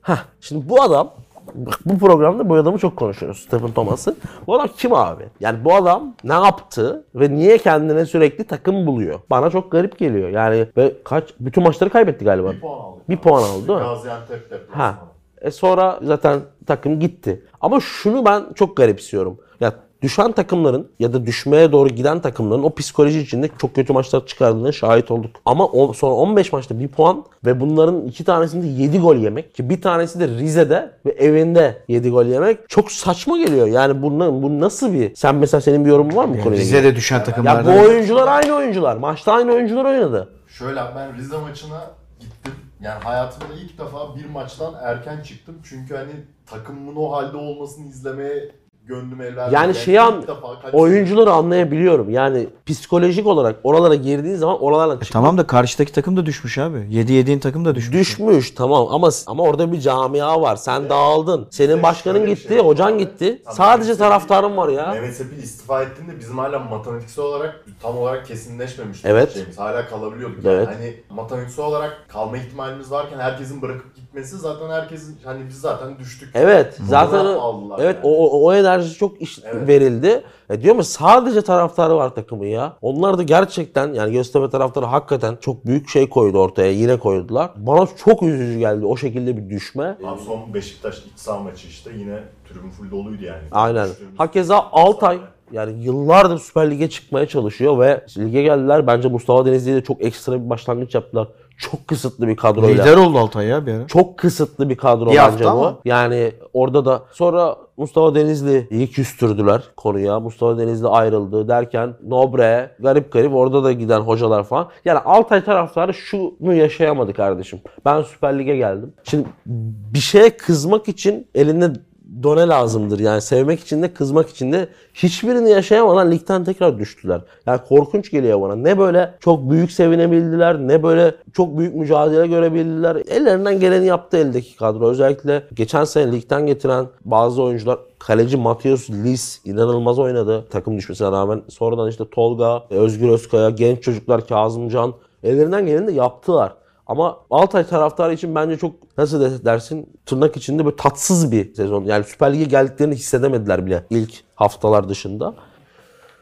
Heh, şimdi bu adam bak bu programda bu adamı çok konuşuyoruz Stephen Thomas'ı. Bu adam kim abi? Yani bu adam ne yaptı ve niye kendine sürekli takım buluyor? Bana çok garip geliyor. Yani ve kaç bütün maçları kaybetti galiba. Bir puan aldı. Bir puan aldı değil mi? Gaziantep deplasmanı. Ha. E sonra zaten takım gitti. Ama şunu ben çok garipsiyorum. Ya düşen takımların ya da düşmeye doğru giden takımların o psikoloji içinde çok kötü maçlar çıkardığına şahit olduk. Ama o, sonra 15 maçta bir puan ve bunların iki tanesinde 7 gol yemek ki bir tanesi de Rize'de ve evinde 7 gol yemek çok saçma geliyor. Yani bu, na- bu nasıl bir sen mesela senin bir yorumun var mı ilgili? Rize'de düşen Ya takımlardan. bu oyuncular aynı oyuncular. Maçta aynı oyuncular oynadı. Şöyle ben Rize maçına gittim. Yani hayatımda ilk defa bir maçtan erken çıktım. Çünkü hani takımın o halde olmasını izlemeye gönlüm el vermedi. Yani şeyi an- Oyuncuları anlayabiliyorum. Yani psikolojik olarak oralara girdiğin zaman oralarla çıkmak Tamam da karşıdaki takım da düşmüş abi. 7 yediğin takım da düşmüş. Düşmüş tamam ama ama orada bir camia var. Sen dağıldın. Senin başkanın gitti, şey hocan gitti. Tabii Sadece Mehmet taraftarın var ya. Mehmet Sepil istifa ettiğinde bizim hala matematiksel olarak tam olarak kesinleşmemişti. Evet. Şeyimiz. Hala kalabiliyorduk. Evet. Yani hani matematiksel olarak kalma ihtimalimiz varken herkesin bırakıp gitmesi zaten herkesin hani biz zaten düştük. Evet. Zaten o- aldılar evet yani. o, o, o enerji çok iş Evet. verildi. E diyor mu sadece taraftarı var takımın ya. Onlar da gerçekten yani Göztepe taraftarı hakikaten çok büyük şey koydu ortaya. Yine koydular. Bana çok üzücü geldi o şekilde bir düşme. Abi son Beşiktaş iç saha maçı işte yine tribün full doluydu yani. Aynen. Hakeza Altay yani yıllardır Süper Lig'e çıkmaya çalışıyor ve lige geldiler. Bence Mustafa Denizli'ye de çok ekstra bir başlangıç yaptılar. Çok kısıtlı bir kadroyla. Lider oldu Altay ya bir ara. Çok kısıtlı bir kadro Bir bence bu. ama. Yani orada da sonra Mustafa Denizli'yi küstürdüler konuya. Mustafa Denizli ayrıldı derken Nobre garip garip orada da giden hocalar falan. Yani Altay taraftarı şunu yaşayamadı kardeşim. Ben Süper Lig'e geldim. Şimdi bir şeye kızmak için elinde done lazımdır. Yani sevmek için de kızmak için de hiçbirini yaşayamadan ligden tekrar düştüler. Yani korkunç geliyor bana. Ne böyle çok büyük sevinebildiler ne böyle çok büyük mücadele görebildiler. Ellerinden geleni yaptı eldeki kadro. Özellikle geçen sene ligden getiren bazı oyuncular Kaleci Matius Lis inanılmaz oynadı takım düşmesine rağmen. Sonradan işte Tolga, Özgür Özkaya, genç çocuklar Kazımcan ellerinden geleni de yaptılar. Ama Altay taraftarı için bence çok nasıl de- dersin tırnak içinde böyle tatsız bir sezon. Yani Süper Lig'e geldiklerini hissedemediler bile ilk haftalar dışında.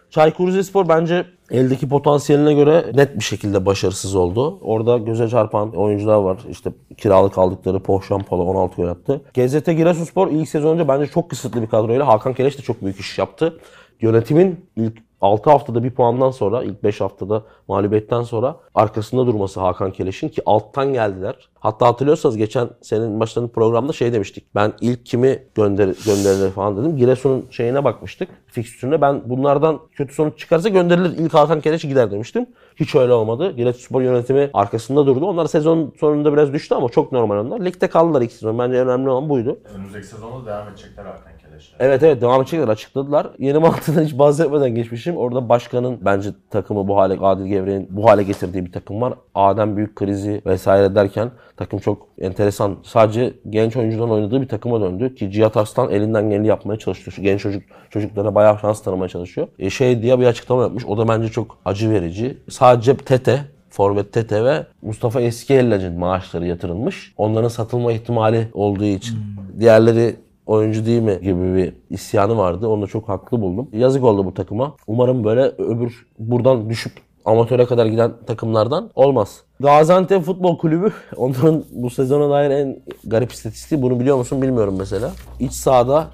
Çaykur Rizespor bence eldeki potansiyeline göre net bir şekilde başarısız oldu. Orada göze çarpan oyuncular var. İşte kiralık aldıkları Pohşampala 16 gol attı. GZT Giresunspor ilk sezon önce bence çok kısıtlı bir kadroyla Hakan Keleş de çok büyük iş yaptı. Yönetimin ilk 6 haftada bir puandan sonra, ilk 5 haftada mağlubiyetten sonra arkasında durması Hakan Keleş'in ki alttan geldiler. Hatta hatırlıyorsanız geçen senin başlarının programda şey demiştik. Ben ilk kimi gönder gönderilir falan dedim. Giresun'un şeyine bakmıştık. Fikstürüne ben bunlardan kötü sonuç çıkarsa gönderilir. İlk Hakan Keleş gider demiştim. Hiç öyle olmadı. Giresunspor yönetimi arkasında durdu. Onlar sezon sonunda biraz düştü ama çok normal onlar. Ligde kaldılar ilk sezon. Bence en önemli olan buydu. Önümüzdeki sezonda devam edecekler Hakan Keleş'le. Evet evet devam edecekler açıkladılar. Yeni mantıdan hiç bahsetmeden geçmişim. Orada başkanın bence takımı bu hale Adil Gevrek'in bu hale getirdiği bir takım var. Adem büyük krizi vesaire derken takım çok enteresan. Sadece genç oyuncudan oynadığı bir takıma döndü ki Cihat Arslan elinden geleni yapmaya çalışıyor. Şu genç çocuk çocuklara bayağı şans tanımaya çalışıyor. E, şey diye bir açıklama yapmış. O da bence çok acı verici. Sadece Tete Forvet Tete ve Mustafa Eskiyel'in maaşları yatırılmış. Onların satılma ihtimali olduğu için. Diğerleri oyuncu değil mi gibi bir isyanı vardı. Onu çok haklı buldum. Yazık oldu bu takıma. Umarım böyle öbür buradan düşüp amatöre kadar giden takımlardan olmaz. Gaziantep Futbol Kulübü onların bu sezona dair en garip istatistiği bunu biliyor musun bilmiyorum mesela. İç sahada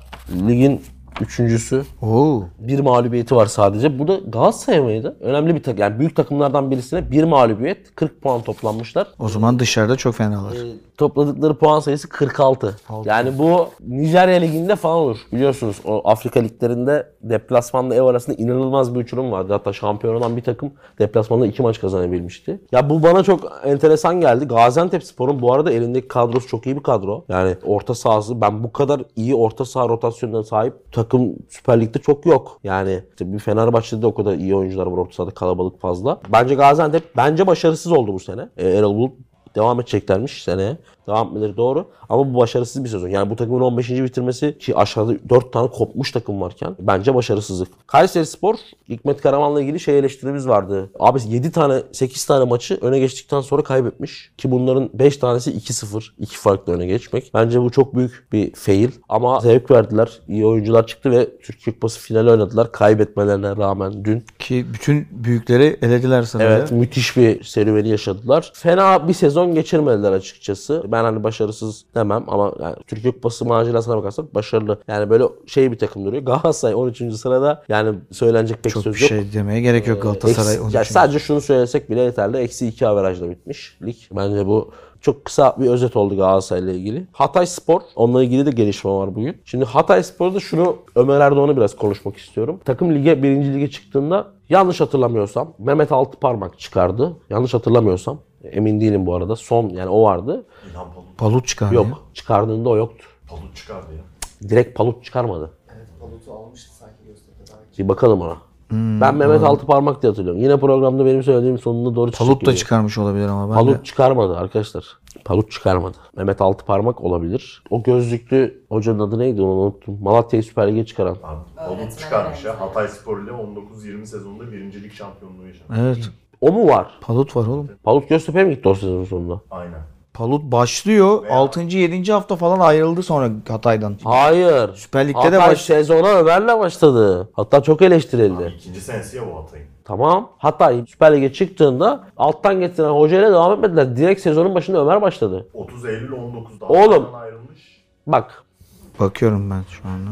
ligin üçüncüsü Oo. bir mağlubiyeti var sadece. Bu da Galatasaray mıydı? Önemli bir takım. Yani büyük takımlardan birisine bir mağlubiyet, 40 puan toplanmışlar. O zaman dışarıda çok fenalar. Topladıkları puan sayısı 46. Yani bu Nijerya Ligi'nde falan olur. Biliyorsunuz o Afrika liglerinde deplasmanla ev arasında inanılmaz bir uçurum vardı. Hatta şampiyon olan bir takım deplasmanda iki maç kazanabilmişti. Ya bu bana çok enteresan geldi. Gaziantep Spor'un bu arada elindeki kadrosu çok iyi bir kadro. Yani orta sahası ben bu kadar iyi orta saha rotasyonuna sahip takım Süper Lig'de çok yok. Yani işte bir Fenerbahçe'de de o kadar iyi oyuncular var orta sahada kalabalık fazla. Bence Gaziantep bence başarısız oldu bu sene. E, Erol Bulut devam edeceklermiş seneye. Devam etmeleri doğru. Ama bu başarısız bir sezon. Yani bu takımın 15. bitirmesi ki aşağıda 4 tane kopmuş takım varken bence başarısızlık. Kayseri Spor, Hikmet Karaman'la ilgili şey eleştirimiz vardı. Abi 7 tane 8 tane maçı öne geçtikten sonra kaybetmiş. Ki bunların 5 tanesi 2-0. 2 farklı öne geçmek. Bence bu çok büyük bir fail. Ama zevk verdiler. İyi oyuncular çıktı ve Türkiye Kupası finali oynadılar. Kaybetmelerine rağmen dün. Ki bütün büyükleri elediler sanırım. Evet müthiş bir serüveni yaşadılar. Fena bir sezon geçirmediler açıkçası. Ben hani başarısız demem ama yani Türkiye Kupası macerasına bakarsak başarılı. Yani böyle şey bir takım duruyor. Galatasaray 13. sırada yani söylenecek pek Çok bir söz yok. şey demeye gerek yok Galatasaray. Eksi- onun ya için. sadece şunu söylesek bile yeterli. Eksi 2 averajla bitmiş lig. Bence bu çok kısa bir özet oldu Galatasaray ile ilgili. Hatay Spor, onunla ilgili de gelişme var bugün. Şimdi Hatay Spor'da şunu Ömer Erdoğan'ı biraz konuşmak istiyorum. Takım lige, birinci lige çıktığında yanlış hatırlamıyorsam Mehmet Altıparmak çıkardı. Yanlış hatırlamıyorsam. Emin değilim bu arada. Son yani o vardı. İlhan Palut. Palut çıkarmıyor. Yok. Çıkardığında o yoktu. Palut çıkardı ya. Direkt Palut çıkarmadı. Evet Palut'u almıştı sanki gösterdi. Bir bakalım ona. ben Mehmet Altıparmak diye hatırlıyorum. Yine programda benim söylediğim sonunda doğru Palut da gibi. çıkarmış olabilir ama ben Palut de. çıkarmadı arkadaşlar. Palut çıkarmadı. Mehmet Altıparmak olabilir. O gözlüklü hocanın adı neydi onu unuttum. Malatya'yı Süper Lig'e çıkaran. Abi, Palut çıkarmış ya. Hatay Spor ile 19-20 sezonunda birincilik şampiyonluğu yaşadı. Evet. O mu var? Palut var oğlum. Palut Göztepe'ye mi gitti o sezon sonunda? Aynen. Palut başlıyor. Veya- 6. 7. hafta falan ayrıldı sonra Hatay'dan. Hayır. Süper Lig'de Hatay de baş... sezona Ömer'le başladı. Hatta çok eleştirildi. İkinci senesi ya bu Hatay'ın. Tamam. Hatay Süper Lig'e çıktığında alttan getiren hocayla devam etmediler. Direkt sezonun başında Ömer başladı. 30 Eylül 19'da Oğlum. Ayrılmış. Bak. Bakıyorum ben şu anda.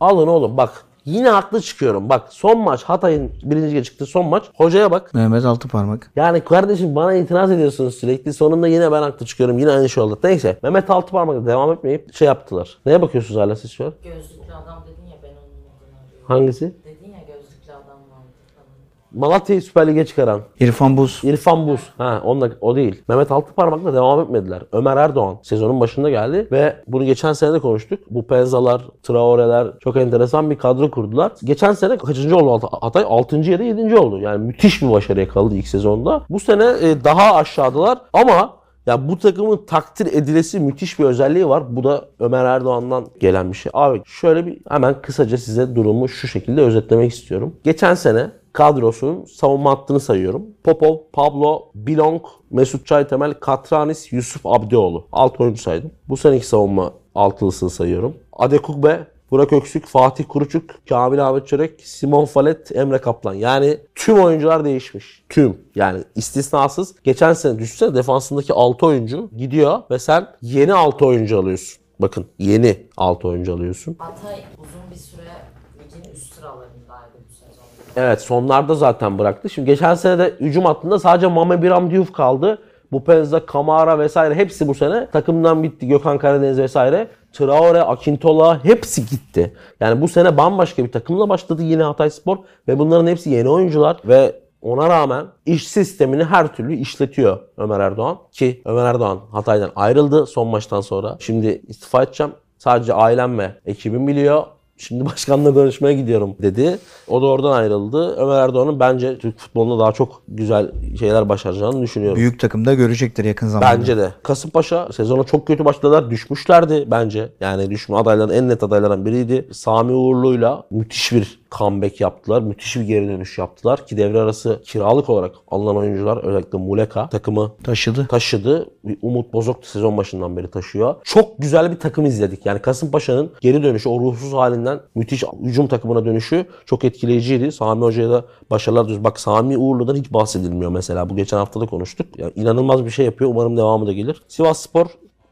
Alın oğlum bak. Yine haklı çıkıyorum. Bak son maç Hatay'ın birinci lige çıktığı son maç. Hocaya bak. Mehmet Altıparmak. Yani kardeşim bana itiraz ediyorsunuz sürekli. Sonunda yine ben haklı çıkıyorum. Yine aynı şey oldu. Neyse. Mehmet Altıparmak'la devam etmeyip şey yaptılar. Neye bakıyorsunuz hala siz şu an? Gözlüklü adam dedin ya ben onun adını arıyorum. Hangisi? Dedin ya gözlüklü adam vardı falan. Malatya'yı Süper Lig'e çıkaran. İrfan Buz. İrfan Buz. Ha onunla, o değil. Mehmet Altıparmak'la devam etmediler. Ömer Erdoğan sezonun başında geldi ve bunu geçen sene de konuştuk. Bu Penzalar, Traore'ler çok enteresan bir kadro kurdular. Geçen sene kaçıncı oldu? Hatay? 6. ya da 7. oldu. Yani müthiş bir başarı yakaladı ilk sezonda. Bu sene e, daha aşağıdalar ama ya bu takımın takdir edilesi müthiş bir özelliği var. Bu da Ömer Erdoğan'dan gelen bir şey. Abi şöyle bir hemen kısaca size durumu şu şekilde özetlemek istiyorum. Geçen sene kadrosunun savunma hattını sayıyorum. Popov, Pablo, Bilong, Mesut Çaytemel, Katranis, Yusuf Abdioğlu. 6 oyuncu saydım. Bu seneki savunma altılısını sayıyorum. Adekugbe, Burak Öksük, Fatih Kuruçuk, Kamil Ahmet Çörek, Simon Falet, Emre Kaplan. Yani tüm oyuncular değişmiş. Tüm. Yani istisnasız. Geçen sene düşünsene defansındaki 6 oyuncu gidiyor ve sen yeni 6 oyuncu alıyorsun. Bakın yeni 6 oyuncu alıyorsun. Hatay uzun bir süre ligin üst sıralarındaydı bu sezon. Evet sonlarda zaten bıraktı. Şimdi geçen sene de hücum hattında sadece Mame Biram Diouf kaldı. Bupenza, Kamara vesaire hepsi bu sene takımdan bitti. Gökhan Karadeniz vesaire. Traore, Akintola hepsi gitti. Yani bu sene bambaşka bir takımla başladı yine Hatay Spor ve bunların hepsi yeni oyuncular ve ona rağmen iş sistemini her türlü işletiyor Ömer Erdoğan. Ki Ömer Erdoğan Hatay'dan ayrıldı son maçtan sonra. Şimdi istifa edeceğim. Sadece ailem ve ekibim biliyor. Şimdi başkanla görüşmeye gidiyorum dedi. O da oradan ayrıldı. Ömer Erdoğan'ın bence Türk futbolunda daha çok güzel şeyler başaracağını düşünüyorum. Büyük takımda görecektir yakın zamanda. Bence de. Kasımpaşa sezona çok kötü başladılar. Düşmüşlerdi bence. Yani düşme adayların en net adaylardan biriydi. Sami Uğurlu'yla müthiş bir comeback yaptılar. Müthiş bir geri dönüş yaptılar. Ki devre arası kiralık olarak alınan oyuncular özellikle Muleka takımı Taşıdı. taşıdı. Bir Umut Bozok sezon başından beri taşıyor. Çok güzel bir takım izledik. Yani Kasımpaşa'nın geri dönüşü, o ruhsuz halinden müthiş hücum takımına dönüşü çok etkileyiciydi. Sami Hoca'ya da başarılar diliyoruz. Bak Sami Uğurlu'dan hiç bahsedilmiyor mesela. Bu geçen hafta da konuştuk. Yani inanılmaz bir şey yapıyor. Umarım devamı da gelir. Sivas Spor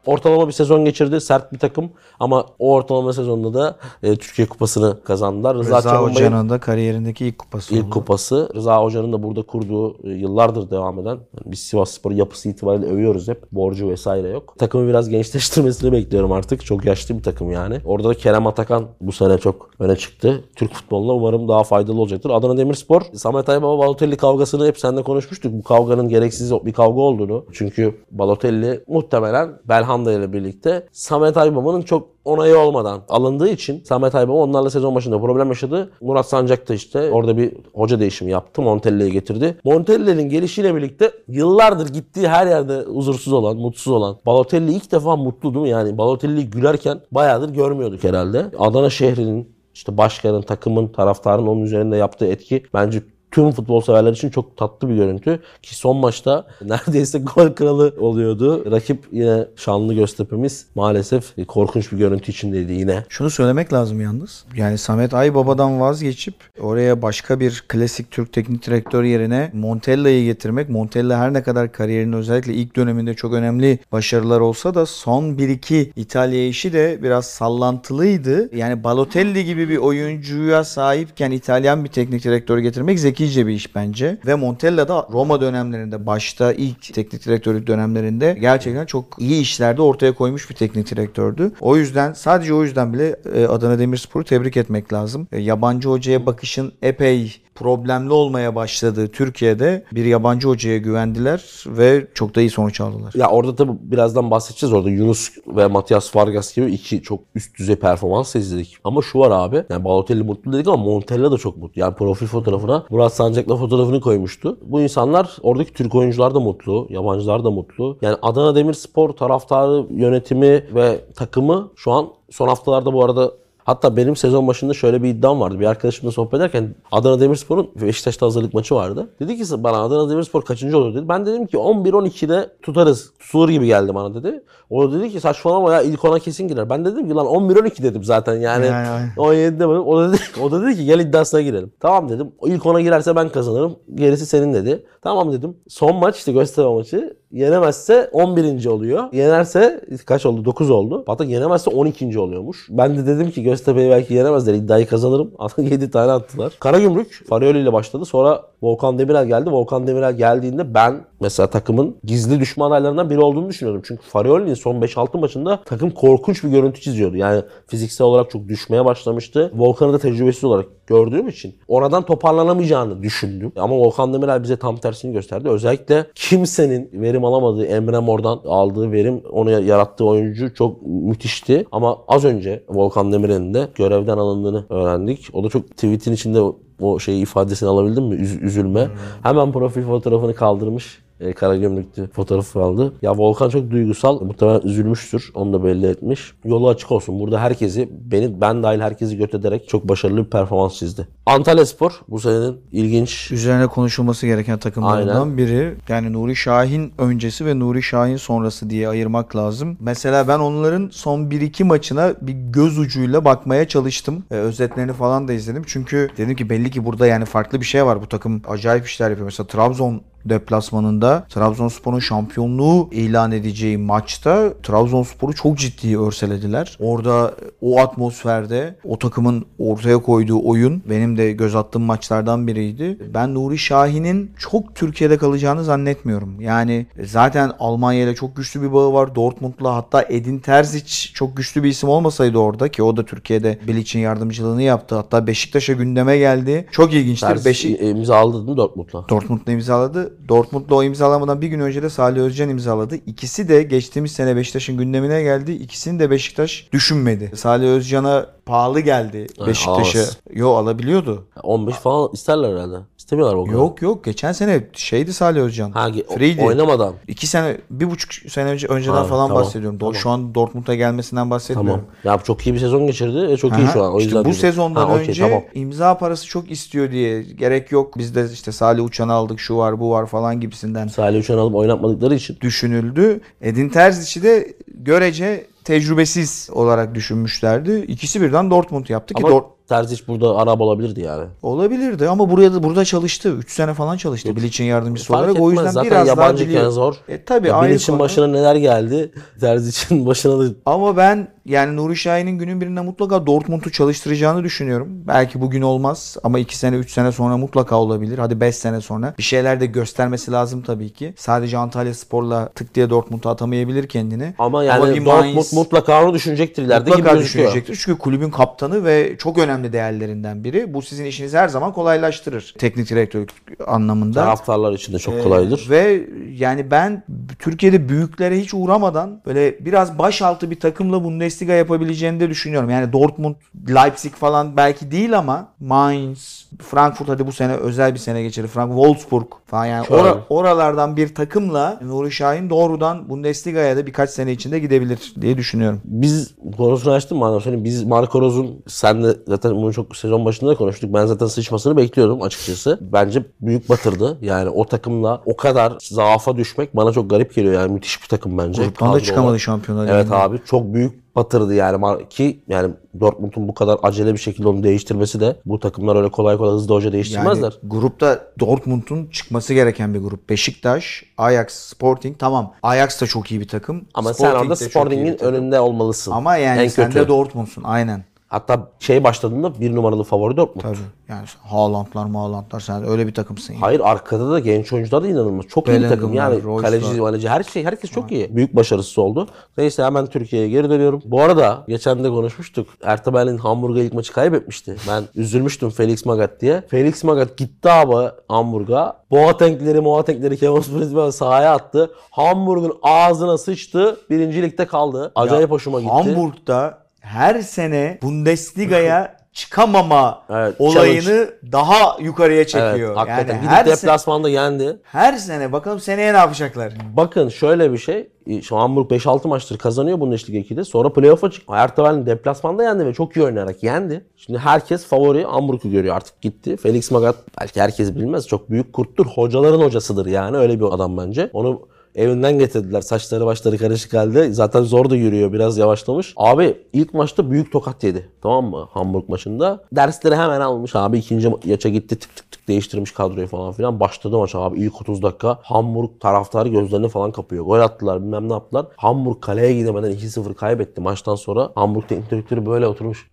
Ortalama bir sezon geçirdi. Sert bir takım ama o ortalama sezonda da e, Türkiye Kupası'nı kazandılar. Rıza, Rıza Hoca'nın da kariyerindeki ilk kupası İlk oldu. kupası. Rıza Hoca'nın da burada kurduğu e, yıllardır devam eden. yani biz Sivas Spor'u yapısı itibariyle övüyoruz hep. Borcu vesaire yok. Takımı biraz gençleştirmesini bekliyorum artık. Çok yaşlı bir takım yani. Orada da Kerem Atakan bu sene çok öne çıktı. Türk futboluna umarım daha faydalı olacaktır. Adana Demirspor, Samet Aybaba Balotelli kavgasını hep seninle konuşmuştuk. Bu kavganın gereksiz bir kavga olduğunu. Çünkü Balotelli muhtemelen Belhanda ile birlikte Samet Aybaba'nın çok onayı olmadan alındığı için Samet Aybaba onlarla sezon başında problem yaşadı. Murat Sancak da işte orada bir hoca değişimi yaptı. Montella'yı getirdi. Montella'nın gelişiyle birlikte yıllardır gittiği her yerde huzursuz olan, mutsuz olan Balotelli ilk defa mutlu değil mi? Yani Balotelli'yi gülerken bayağıdır görmüyorduk herhalde. Adana şehrinin işte başkanın, takımın, taraftarın onun üzerinde yaptığı etki bence tüm futbol severler için çok tatlı bir görüntü. Ki son maçta neredeyse gol kralı oluyordu. Rakip yine şanlı Göztepe'miz maalesef korkunç bir görüntü içindeydi yine. Şunu söylemek lazım yalnız. Yani Samet Aybaba'dan vazgeçip oraya başka bir klasik Türk teknik direktör yerine Montella'yı getirmek. Montella her ne kadar kariyerinin özellikle ilk döneminde çok önemli başarılar olsa da son 1-2 İtalya işi de biraz sallantılıydı. Yani Balotelli gibi bir oyuncuya sahipken İtalyan bir teknik direktör getirmek zekice bir iş bence. Ve Montella da Roma dönemlerinde başta ilk teknik direktörlük dönemlerinde gerçekten çok iyi işlerde ortaya koymuş bir teknik direktördü. O yüzden sadece o yüzden bile e, Adana Demirspor'u tebrik etmek lazım. E, Yabancı hocaya bakışın epey problemli olmaya başladığı Türkiye'de bir yabancı hocaya güvendiler ve çok da iyi sonuç aldılar. Ya orada tabii birazdan bahsedeceğiz orada Yunus ve Matias Vargas gibi iki çok üst düzey performans izledik. Ama şu var abi. Yani Balotelli mutlu dedik ama Montella da çok mutlu. Yani profil fotoğrafına Murat Sancak'la fotoğrafını koymuştu. Bu insanlar oradaki Türk oyuncular da mutlu. Yabancılar da mutlu. Yani Adana Demirspor taraftarı, yönetimi ve takımı şu an son haftalarda bu arada Hatta benim sezon başında şöyle bir iddiam vardı. Bir arkadaşımla sohbet ederken Adana Demirspor'un Beşiktaş'ta hazırlık maçı vardı. Dedi ki bana Adana Demirspor kaçıncı olur dedi. Ben dedim ki 11-12'de tutarız. Tutulur gibi geldi bana dedi. O dedi ki saçmalama ya ilk ona kesin girer. Ben dedim ki lan 11-12 dedim zaten yani. Yani, yani. 17 demedim. O da, dedi, o da dedi ki gel iddiasına girelim. Tamam dedim. İlk ona girerse ben kazanırım. Gerisi senin dedi. Tamam dedim. Son maç işte Göztepe maçı. Yenemezse 11. oluyor. Yenerse kaç oldu? 9 oldu. Hatta yenemezse 12. oluyormuş. Ben de dedim ki Göztepe'yi belki yenemezler. İddiayı kazanırım. 7 tane attılar. Karagümrük Farioli ile başladı. Sonra Volkan Demirel geldi. Volkan Demirel geldiğinde ben mesela takımın gizli düşman adaylarından biri olduğunu düşünüyorum. Çünkü Farioli'nin son 5-6 maçında takım korkunç bir görüntü çiziyordu. Yani fiziksel olarak çok düşmeye başlamıştı. Volkan'ı da tecrübesiz olarak gördüğüm için oradan toparlanamayacağını düşündüm. Ama Volkan Demirel bize tam tersini gösterdi. Özellikle kimsenin verim alamadığı Emre Mor'dan aldığı verim onu yarattığı oyuncu çok müthişti. Ama az önce Volkan Demirel'in de görevden alındığını öğrendik. O da çok tweetin içinde o şey ifadesini alabildim mi? Üz- üzülme. Hemen profil fotoğrafını kaldırmış. E, Karagümrük'te fotoğrafı kaldı. Ya Volkan çok duygusal. Muhtemelen üzülmüştür. Onu da belli etmiş. Yolu açık olsun. Burada herkesi, beni ben dahil herkesi göt ederek çok başarılı bir performans çizdi. Antalya Spor bu senenin ilginç Üzerine konuşulması gereken takımlarından Aynen. biri. Yani Nuri Şahin öncesi ve Nuri Şahin sonrası diye ayırmak lazım. Mesela ben onların son 1-2 maçına bir göz ucuyla bakmaya çalıştım. Ee, özetlerini falan da izledim. Çünkü dedim ki belli ki burada yani farklı bir şey var. Bu takım acayip işler yapıyor. Mesela Trabzon deplasmanında Trabzonspor'un şampiyonluğu ilan edeceği maçta Trabzonspor'u çok ciddi örselediler. Orada o atmosferde o takımın ortaya koyduğu oyun benim de göz attığım maçlardan biriydi. Ben Nuri Şahin'in çok Türkiye'de kalacağını zannetmiyorum. Yani zaten Almanya ile çok güçlü bir bağı var. Dortmund'la hatta Edin Terzic çok güçlü bir isim olmasaydı orada ki o da Türkiye'de Bilic'in yardımcılığını yaptı. Hatta Beşiktaş'a gündeme geldi. Çok ilginçtir. Ters Beşik imza aldı değil mi Dortmund'la? Dortmund'la imzaladı. Dortmund'la o imzalamadan bir gün önce de Salih Özcan imzaladı. İkisi de geçtiğimiz sene Beşiktaş'ın gündemine geldi. İkisini de Beşiktaş düşünmedi. Salih Özcan'a pahalı geldi Beşiktaş'a. Yo alabiliyordu. 15 falan isterler herhalde. İstemiyorlar kadar. Yok yok geçen sene şeydi Salih Özcan. Ha, Free'di. oynamadan. İki sene, bir buçuk sene önce önceden Ha, falan tamam, bahsediyorum. Tamam. Şu an Dortmund'a gelmesinden bahsetmiyorum. Tamam. Ya çok iyi bir sezon geçirdi ve çok iyi Aha, şu an. O işte bu dedim. sezondan Ha, önce tamam. imza parası çok istiyor diye gerek yok. Biz de işte Salih Uçan'ı aldık şu var bu var falan gibisinden Salih Uçan alıp oynatmadıkları için. düşünüldü. Edin Terzic'i de görece tecrübesiz olarak düşünmüşlerdi. İkisi birden Dortmund yaptı ki Ama Dort- Terzic burada Arap olabilirdi yani. olabilirdi ama buraya da burada çalıştı. 3 sene falan çalıştı Bilic'in yardımcısı Fark olarak. etmez. O yüzden Zaten biraz daha yabancıyken biliyor. zor. E tabii Ya Bilic'in başına neler geldi. Terzic'in başına da Ama ben yani Nuri Şahin'in günün birinde mutlaka Dortmund'u çalıştıracağını düşünüyorum. Belki bugün olmaz ama 2 sene 3 sene sonra mutlaka olabilir. Hadi 5 sene sonra. Bir şeyler de göstermesi lazım tabii ki. Sadece Antalya Spor'la tık diye Dortmund'a atamayabilir kendini. ama yani bir Dortmund Mainz- mutlaka onu düşünecektir ileride gibi Mutlaka gözüküyor. düşünecektir. Çünkü kulübün kaptanı ve çok önemli değerlerinden biri. Bu sizin işinizi her zaman kolaylaştırır. Teknik direktörlük anlamında. Taraftarlar için de çok Ee, kolaydır. Ve yani ben Türkiye'de büyüklere hiç uğramadan böyle biraz başaltı bir takımla Bundesliga yapabileceğini de düşünüyorum. Yani Dortmund, Leipzig falan belki değil ama Mainz, Frankfurt hadi bu sene özel bir sene geçirir. Frankfurt, Wolfsburg falan yani ora- oralardan bir takımla Nuri Şahin doğrudan Bundesliga'ya da birkaç sene içinde gidebilir diye düşünüyorum. Biz konusunu açtım mı söyleyeyim. Biz Marco Rose'un senle zaten bunu çok sezon başında da konuştuk. Ben zaten sıçmasını bekliyordum açıkçası. Bence büyük batırdı. Yani o takımla o kadar zaafa düşmek bana çok garip geliyor. Yani müthiş bir takım bence. Gruptan da çıkamadı. Şampiyonlar Evet Ligi'nde. abi çok büyük batırdı yani ki yani Dortmund'un bu kadar acele bir şekilde onu değiştirmesi de bu takımlar öyle kolay kolay hızlı hoca değiştirmezler. Yani grupta Dortmund'un çıkması gereken bir grup. Beşiktaş, Ajax, Sporting. Tamam. Ajax da çok iyi bir takım. Ama Sporting sen orada Sporting'in önünde olmalısın. Ama yani en sen kötü. de Dortmund'sun. Aynen. Hatta şey başladığında bir numaralı favori Dortmund. Tabii. Yani Haaland'lar, Haaland'lar sen öyle bir takımsın. Yani. Hayır arkada da genç oyuncular da inanılmaz. Çok iyi bir takım. Yani Royce'lar. kaleci, kaleci her şey herkes çok iyi. Büyük başarısı oldu. Neyse hemen Türkiye'ye geri dönüyorum. Bu arada geçen de konuşmuştuk. Ertemel'in Hamburg'a ilk maçı kaybetmişti. Ben üzülmüştüm Felix Magath diye. Felix Magath gitti abi Hamburg'a. Boateng'leri Boateng'leri Kevin Sprizman sahaya attı. Hamburg'un ağzına sıçtı. Birinci ligde kaldı. Acayip hoşuma gitti. Hamburg'da her sene Bundesliga'ya çıkamama Evet, olayını daha yukarıya çekiyor. Evet, hakikaten. Yani Gidip her, se- deplasmanda yendi. her sene bakalım seneye ne yapacaklar? Bakın şöyle bir şey. Şu Hamburg 5-6 maçtır kazanıyor Bundesliga 2'de. Sonra playoff'a çıktı. Ertevel'in deplasmanda yendi ve çok iyi oynayarak yendi. Şimdi herkes favori Hamburg'u görüyor artık gitti. Felix Magath belki herkes bilmez. Çok büyük kurttur. Hocaların hocasıdır yani. Öyle bir adam bence. Onu evinden getirdiler. Saçları başları karışık halde. Zaten zor da yürüyor. Biraz yavaşlamış. Abi ilk maçta büyük tokat yedi. Tamam mı? Hamburg maçında. Dersleri hemen almış abi. ikinci maça gitti tık tık tık değiştirmiş kadroyu falan filan. Başladı maç abi. ilk 30 dakika. Hamburg taraftarı gözlerini falan kapıyor. Gol attılar bilmem ne yaptılar. Hamburg kaleye gidemeden 2-0 kaybetti. Maçtan sonra Hamburg teknik direktörü böyle oturmuş.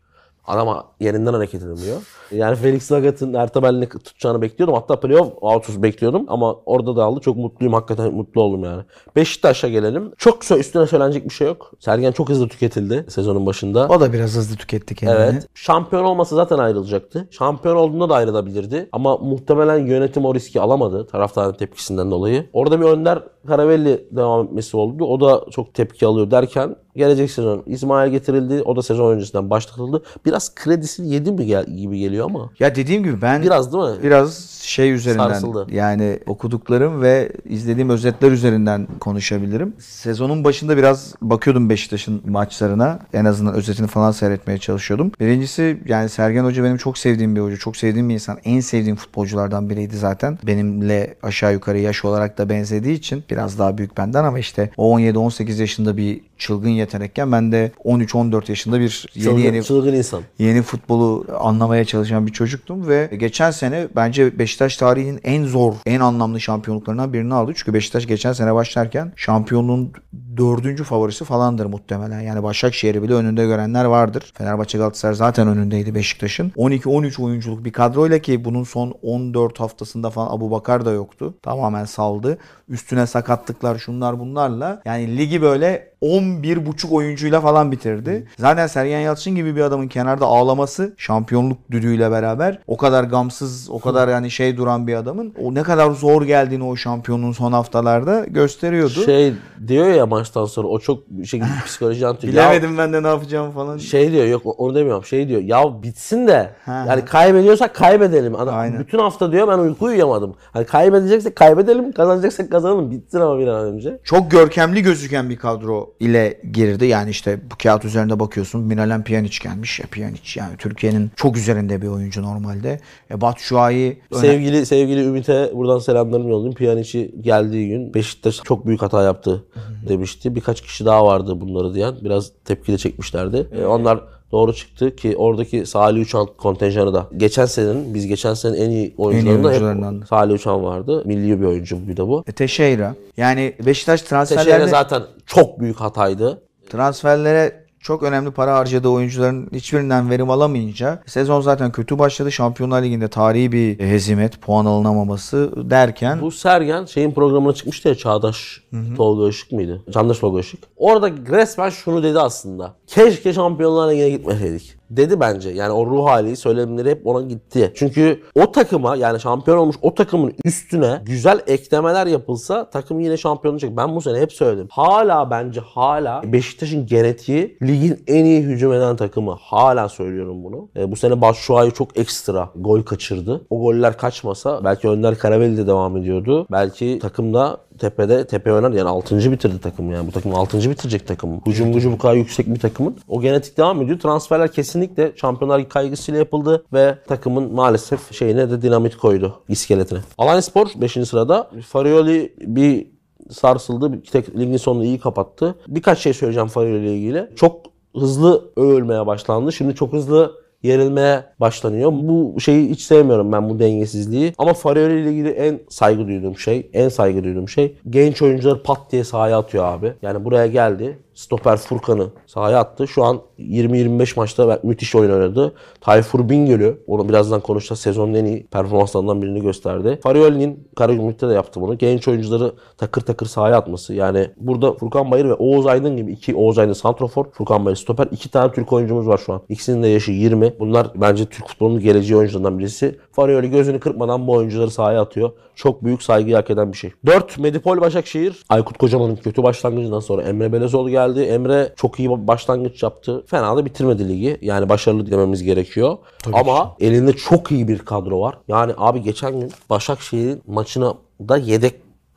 Adam yerinden hareket edemiyor. Yani Felix Magath'ın Ertemel'ini tutacağını bekliyordum. Hatta playoff out'uz bekliyordum ama orada da aldı. Çok mutluyum. Hakikaten mutlu oldum yani. Beşiktaş'a gelelim. Çok üstüne söylenecek bir şey yok. Sergen çok hızlı tüketildi sezonun başında. O da biraz hızlı tüketti kendini. Evet. Şampiyon olmasa zaten ayrılacaktı. Şampiyon olduğunda da ayrılabilirdi. Ama muhtemelen yönetim o riski alamadı taraftarın tepkisinden dolayı. Orada bir Önder Karavelli devam etmesi oldu. O da çok tepki alıyor derken Gelecek sezon İsmail getirildi. O da sezon öncesinden başlatıldı. Biraz kredisini yedi mi gel- gibi geliyor ama. Ya dediğim gibi ben Biraz değil mi? biraz şey üzerinden Sarsıldı. yani okuduklarım ve izlediğim özetler üzerinden konuşabilirim. Sezonun başında biraz bakıyordum Beşiktaş'ın maçlarına. En azından özetini falan seyretmeye çalışıyordum. Birincisi yani Sergen Hoca benim çok sevdiğim bir hoca. Çok sevdiğim bir insan. En sevdiğim futbolculardan biriydi zaten. Benimle aşağı yukarı yaş olarak da benzediği için biraz daha büyük benden ama işte o 17-18 yaşında bir çılgın yetenekken ben de 13-14 yaşında bir yeni Çılgın, yeni çılgın insan. yeni futbolu anlamaya çalışan bir çocuktum ve geçen sene bence Beşiktaş tarihinin en zor, en anlamlı şampiyonluklarından birini aldı. Çünkü Beşiktaş geçen sene başlarken şampiyonluğun dördüncü favorisi falandır muhtemelen. Yani Başakşehir'i bile önünde görenler vardır. Fenerbahçe Galatasaray zaten önündeydi Beşiktaş'ın. 12-13 oyunculuk bir kadroyla ki bunun son 14 haftasında falan Abu Bakar da yoktu. Tamamen saldı. Üstüne sakatlıklar şunlar bunlarla. Yani ligi böyle 11.5 oyuncuyla falan bitirdi. Zaten Sergen Yalçın gibi bir adamın kenarda ağlaması şampiyonluk düdüğüyle beraber o kadar gamsız, o kadar yani şey duran bir adamın o ne kadar zor geldiğini o şampiyonluğun son haftalarda gösteriyordu. Şey diyor ya maçtan sonra o çok şey psikoloji antrenörü. Ya Bilemedim ben de ne yapacağımı falan. Şey diyor yok onu demiyorum. Şey diyor ya bitsin de yani kaybediyorsak kaybedelim. Ana, Aynen. bütün hafta diyor ben uyku uyuyamadım. Hani kaybedeceksek kaybedelim, kazanacaksak kazanalım. Bitsin ama bir an önce. Çok görkemli gözüken bir kadro ile girdi. Yani işte bu kağıt üzerinde bakıyorsun. Miralem Pjanic gelmiş. Ya Pjanic yani Türkiye'nin çok üzerinde bir oyuncu normalde. E Batu Şua'yı Sevgili sevgili Ümit'e buradan selamlarımı yollayayım. Pjanic geldiği gün Beşiktaş çok büyük hata yaptı demişti. Birkaç kişi daha vardı bunları diyen. Biraz tepkili çekmişlerdi. E, onlar doğru çıktı ki oradaki Salih Uçan kontenjanı da geçen senenin biz geçen senenin en iyi oyuncularında oyuncularından. hep Salih Uçan vardı. Milli bir oyuncu bir de bu. E, Teixeira. Yani Beşiktaş transferlerde zaten çok büyük hataydı. transferlere çok önemli para harcadığı oyuncuların hiçbirinden verim alamayınca sezon zaten kötü başladı. Şampiyonlar Ligi'nde tarihi bir hezimet, puan alınamaması derken Bu Sergen şeyin programına çıkmıştı ya Çağdaş Tolga Işık mıydı? Candaş Tolga Işık. Orada resmen şunu dedi aslında. Keşke Şampiyonlar Ligi'ne gitmeseydik. Dedi bence. Yani o ruh hali söylemleri hep ona gitti. Çünkü o takıma yani şampiyon olmuş o takımın üstüne güzel eklemeler yapılsa takım yine şampiyon olacak. Ben bu sene hep söyledim. Hala bence hala Beşiktaş'ın genetiği ligin en iyi hücum eden takımı. Hala söylüyorum bunu. E, bu sene Batshuayi çok ekstra gol kaçırdı. O goller kaçmasa belki Önder Karaveli de devam ediyordu. Belki takımda tepede tepe oynar yani 6. bitirdi takım yani bu takım 6. bitirecek takım. Hücum gücü bu kadar yüksek bir takımın. O genetik devam ediyor. Transferler kesinlikle Şampiyonlar kaygısıyla yapıldı ve takımın maalesef şeyine de dinamit koydu iskeletine. Alanya Spor 5. sırada. Farioli bir sarsıldı. Bir tek ligin sonunu iyi kapattı. Birkaç şey söyleyeceğim Farioli ile ilgili. Çok hızlı övülmeye başlandı. Şimdi çok hızlı yerilmeye başlanıyor. Bu şeyi hiç sevmiyorum ben bu dengesizliği. Ama Farioli ile ilgili en saygı duyduğum şey, en saygı duyduğum şey genç oyuncuları pat diye sahaya atıyor abi. Yani buraya geldi. Stoper Furkan'ı sahaya attı. Şu an 20-25 maçta müthiş oyun oynadı. Tayfur Bingöl'ü, onu birazdan konuşacağız. Sezonun en iyi performanslarından birini gösterdi. Farioli'nin Karagümrük'te de yaptı bunu. Genç oyuncuları takır takır sahaya atması. Yani burada Furkan Bayır ve Oğuz Aydın gibi iki Oğuz Aydın santrofor, Furkan Bayır stoper. iki tane Türk oyuncumuz var şu an. İkisinin de yaşı 20. Bunlar bence Türk futbolunun geleceği oyuncularından birisi. Farioli gözünü kırpmadan bu oyuncuları sahaya atıyor. Çok büyük saygı hak eden bir şey. 4. Medipol Başakşehir. Aykut Kocaman'ın kötü başlangıcından sonra Emre Belezoğlu geldi. Emre çok iyi başlangıç yaptı. Fena da bitirmedi ligi. Yani başarılı dememiz gerekiyor. Ama elinde çok iyi bir kadro var. Yani abi geçen gün Başakşehir'in maçına da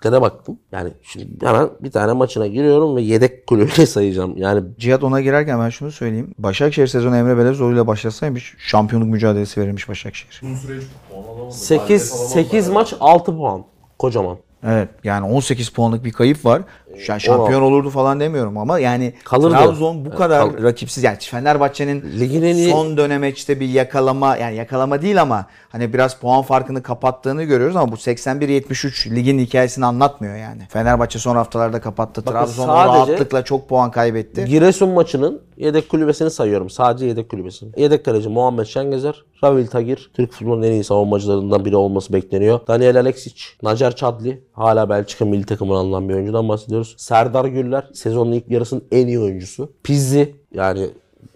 yedeklere baktım. Yani şimdi hemen bir tane maçına giriyorum ve yedek kulübüyle sayacağım. Yani Cihat ona girerken ben şunu söyleyeyim. Başakşehir sezonu Emre Belezoğlu ile başlasaymış şampiyonluk mücadelesi verilmiş Başakşehir. Uzun süre hiç puan alamadı. 8 Galibiyet alamadılar 8 ya. maç 6 puan. Kocaman. Evet yani 18 puanlık bir kayıp var. Şu an şampiyon olurdu falan demiyorum ama yani Kalırdı. Trabzon bu kadar kal- rakipsiz. Yani Fenerbahçe'nin Ligin en iyi- son dönemeçte bir yakalama yani yakalama değil ama hani biraz puan farkını kapattığını görüyoruz ama bu 81-73 ligin hikayesini anlatmıyor yani. Fenerbahçe son haftalarda kapattı. Bakın Trabzon sadece- rahatlıkla çok puan kaybetti. Giresun maçının yedek kulübesini sayıyorum. Sadece yedek kulübesini. Yedek kaleci Muhammed Şengezer, Ravil Tagir, Türk futbolunun en iyi savunmacılarından biri olması bekleniyor. Daniel Alexic, Nacer Çadli, hala Belçika milli takımına alınan bir oyuncudan bahsediyoruz. Serdar Güller, sezonun ilk yarısının en iyi oyuncusu. Pizzi, yani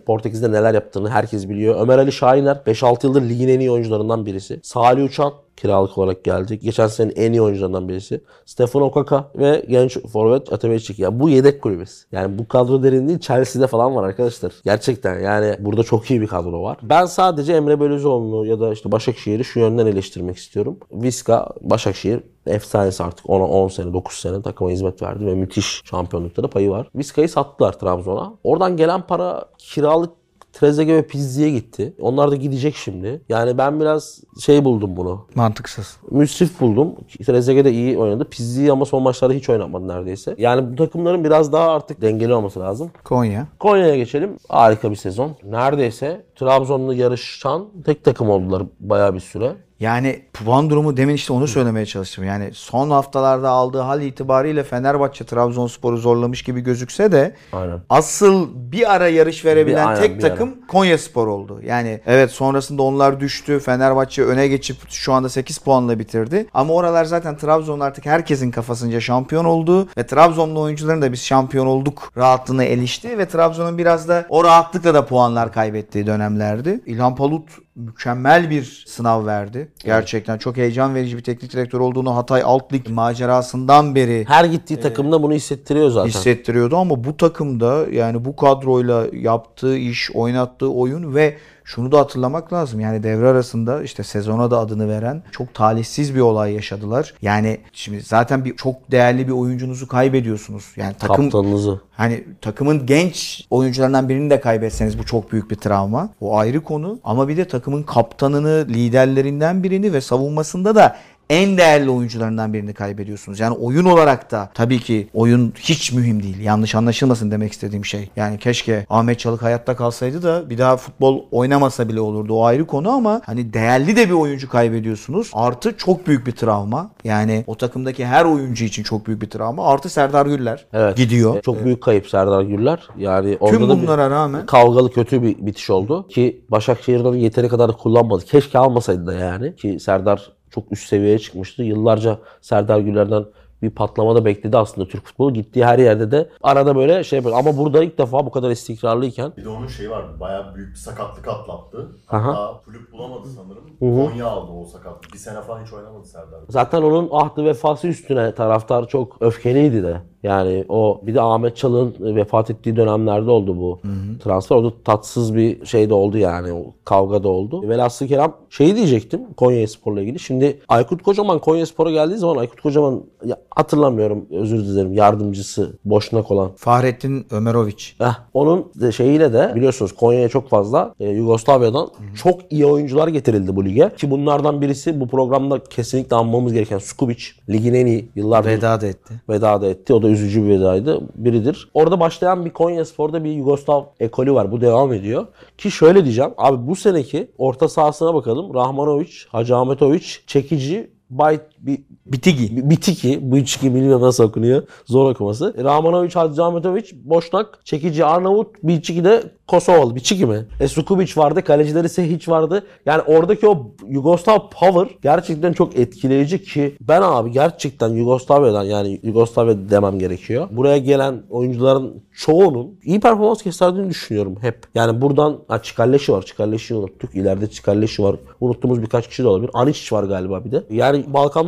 Portekiz'de neler yaptığını herkes biliyor. Ömer Ali Şahiner 5-6 yıldır ligin en iyi oyuncularından birisi. Salih Uçan kiralık olarak geldi. Geçen senenin en iyi oyuncularından birisi. Stefan Okaka ve genç forvet Atabeyçik. Ya bu yedek kulübesi. Yani bu kadro derinliği Chelsea'de falan var arkadaşlar. Gerçekten yani burada çok iyi bir kadro var. Ben sadece Emre Belözoğlu'nu ya da işte Başakşehir'i şu yönden eleştirmek istiyorum. Viska Başakşehir efsanesi artık 10 10 sene 9 sene takıma hizmet verdi ve müthiş şampiyonlukta da payı var. Viska'yı sattılar Trabzon'a. Oradan gelen para kiralık Trezeguet ve Pizzi'ye gitti. Onlar da gidecek şimdi. Yani ben biraz şey buldum bunu. Mantıksız. Müsrif buldum. Trezeguet de iyi oynadı. Pizzi'yi ama son maçlarda hiç oynatmadı neredeyse. Yani bu takımların biraz daha artık dengeli olması lazım. Konya. Konya'ya geçelim. Harika bir sezon. Neredeyse Trabzon'la yarışan tek takım oldular bayağı bir süre. Yani puan durumu demin işte onu söylemeye çalıştım. Yani son haftalarda aldığı hal itibariyle Fenerbahçe Trabzonspor'u zorlamış gibi gözükse de Aynen. asıl bir ara yarış verebilen Bir- aynen, tek bir takım Konyaspor oldu. Yani evet sonrasında onlar düştü. Fenerbahçe öne geçip şu anda 8 puanla bitirdi. Ama oralar zaten Trabzon artık herkesin kafasınca şampiyon oldu ve Trabzonlu oyuncuların da biz şampiyon olduk rahatlığına erişti ve Trabzon'un biraz da o rahatlıkla da puanlar kaybettiği dönemlerdi. İlhan Palut mükemmel bir sınav verdi. Gerçekten çok heyecan verici bir teknik direktör olduğunu Hatay Alt Lig macerasından beri Her gittiği takımda bunu hissettiriyor zaten. hissettiriyordu ama bu takımda yani bu kadroyla yaptığı iş, oynattığı oyun ve şunu da hatırlamak lazım. Yani devre arasında işte sezona da adını veren çok talihsiz bir olay yaşadılar. Yani şimdi zaten bir çok değerli bir oyuncunuzu kaybediyorsunuz. Yani takım Kaptanınızı. Hani takımın genç oyuncularından birini de kaybetseniz bu çok büyük bir travma. O ayrı konu. Ama bir de takımın kaptanını, liderlerinden birini ve savunmasında da en değerli oyuncularından birini kaybediyorsunuz. Yani oyun olarak da tabii ki oyun hiç mühim değil. Yanlış anlaşılmasın demek istediğim şey. Yani keşke Ahmet Çalık hayatta kalsaydı da bir daha futbol oynamasa bile olurdu. O ayrı konu ama hani değerli de bir oyuncu kaybediyorsunuz. Artı çok büyük bir travma. Yani o takımdaki her oyuncu için çok büyük bir travma. Artı Serdar Güller Evet. gidiyor. Çok büyük kayıp Serdar Güller. Yani orada Tüm bunlara rağmen kavgalı kötü bir bitiş oldu. Ki Başakşehir'den yeteri kadar da kullanmadı. Keşke almasaydı da yani. Ki Serdar çok üst seviyeye çıkmıştı. Yıllarca Serdar Güler'den bir patlama da bekledi aslında Türk futbolu. Gittiği her yerde de arada böyle şey böyle. Ama burada ilk defa bu kadar istikrarlıyken Bir de onun şeyi vardı. Bayağı büyük bir sakatlık atlattı. Aha. Hatta kulüp bulamadı sanırım. Konya aldı o sakatlık. Bir sene falan hiç oynamadı Serdar. zaten onun ahdı vefası üstüne taraftar çok öfkeliydi de. Yani o bir de Ahmet Çalık'ın vefat ettiği dönemlerde oldu bu transfer. Orada tatsız bir şey de oldu yani. O kavga da oldu. Velhasıl Kerem şeyi diyecektim Konya Spor'la ilgili. Şimdi Aykut Kocaman Konya Spor'a geldiği zaman Aykut Kocaman ya hatırlamıyorum özür dilerim yardımcısı boşnak olan. Fahrettin Ömeroviç. Heh, onun de şeyiyle de biliyorsunuz Konya'ya çok fazla e, Yugoslavya'dan çok iyi oyuncular getirildi bu lige. Ki bunlardan birisi bu programda kesinlikle anmamız gereken Skubic. Ligin en iyi yıllardır Veda da etti. veda da etti. O da üzücü bir vedaydı. Biridir. Orada başlayan bir Konya Spor'da bir Yugoslav ekolü var. Bu devam ediyor. Ki şöyle diyeceğim. Abi bu seneki orta sahasına bakalım. Rahmanovic, Hacı Ahmetovic, Çekici, Bay, bir, Bitigi. Bitiki, bu içki bilmiyorum nasıl okunuyor. Zor okuması. Rahmanovic, Hacı Ahmetovic, Boşnak, Çekici, Arnavut, Biçiki de Kosovalı. Biçiki mi? E, Sukubic vardı, kalecileri Sehic vardı. Yani oradaki o Yugoslav power gerçekten çok etkileyici ki ben abi gerçekten Yugoslavya'dan yani Yugoslavya demem gerekiyor. Buraya gelen oyuncuların çoğunun iyi performans gösterdiğini düşünüyorum hep. Yani buradan ha, Çikalleşi var. Çikalleşi'yi unuttuk. İleride Çikalleşi var. Unuttuğumuz birkaç kişi de olabilir. Aniç var galiba bir de. Yani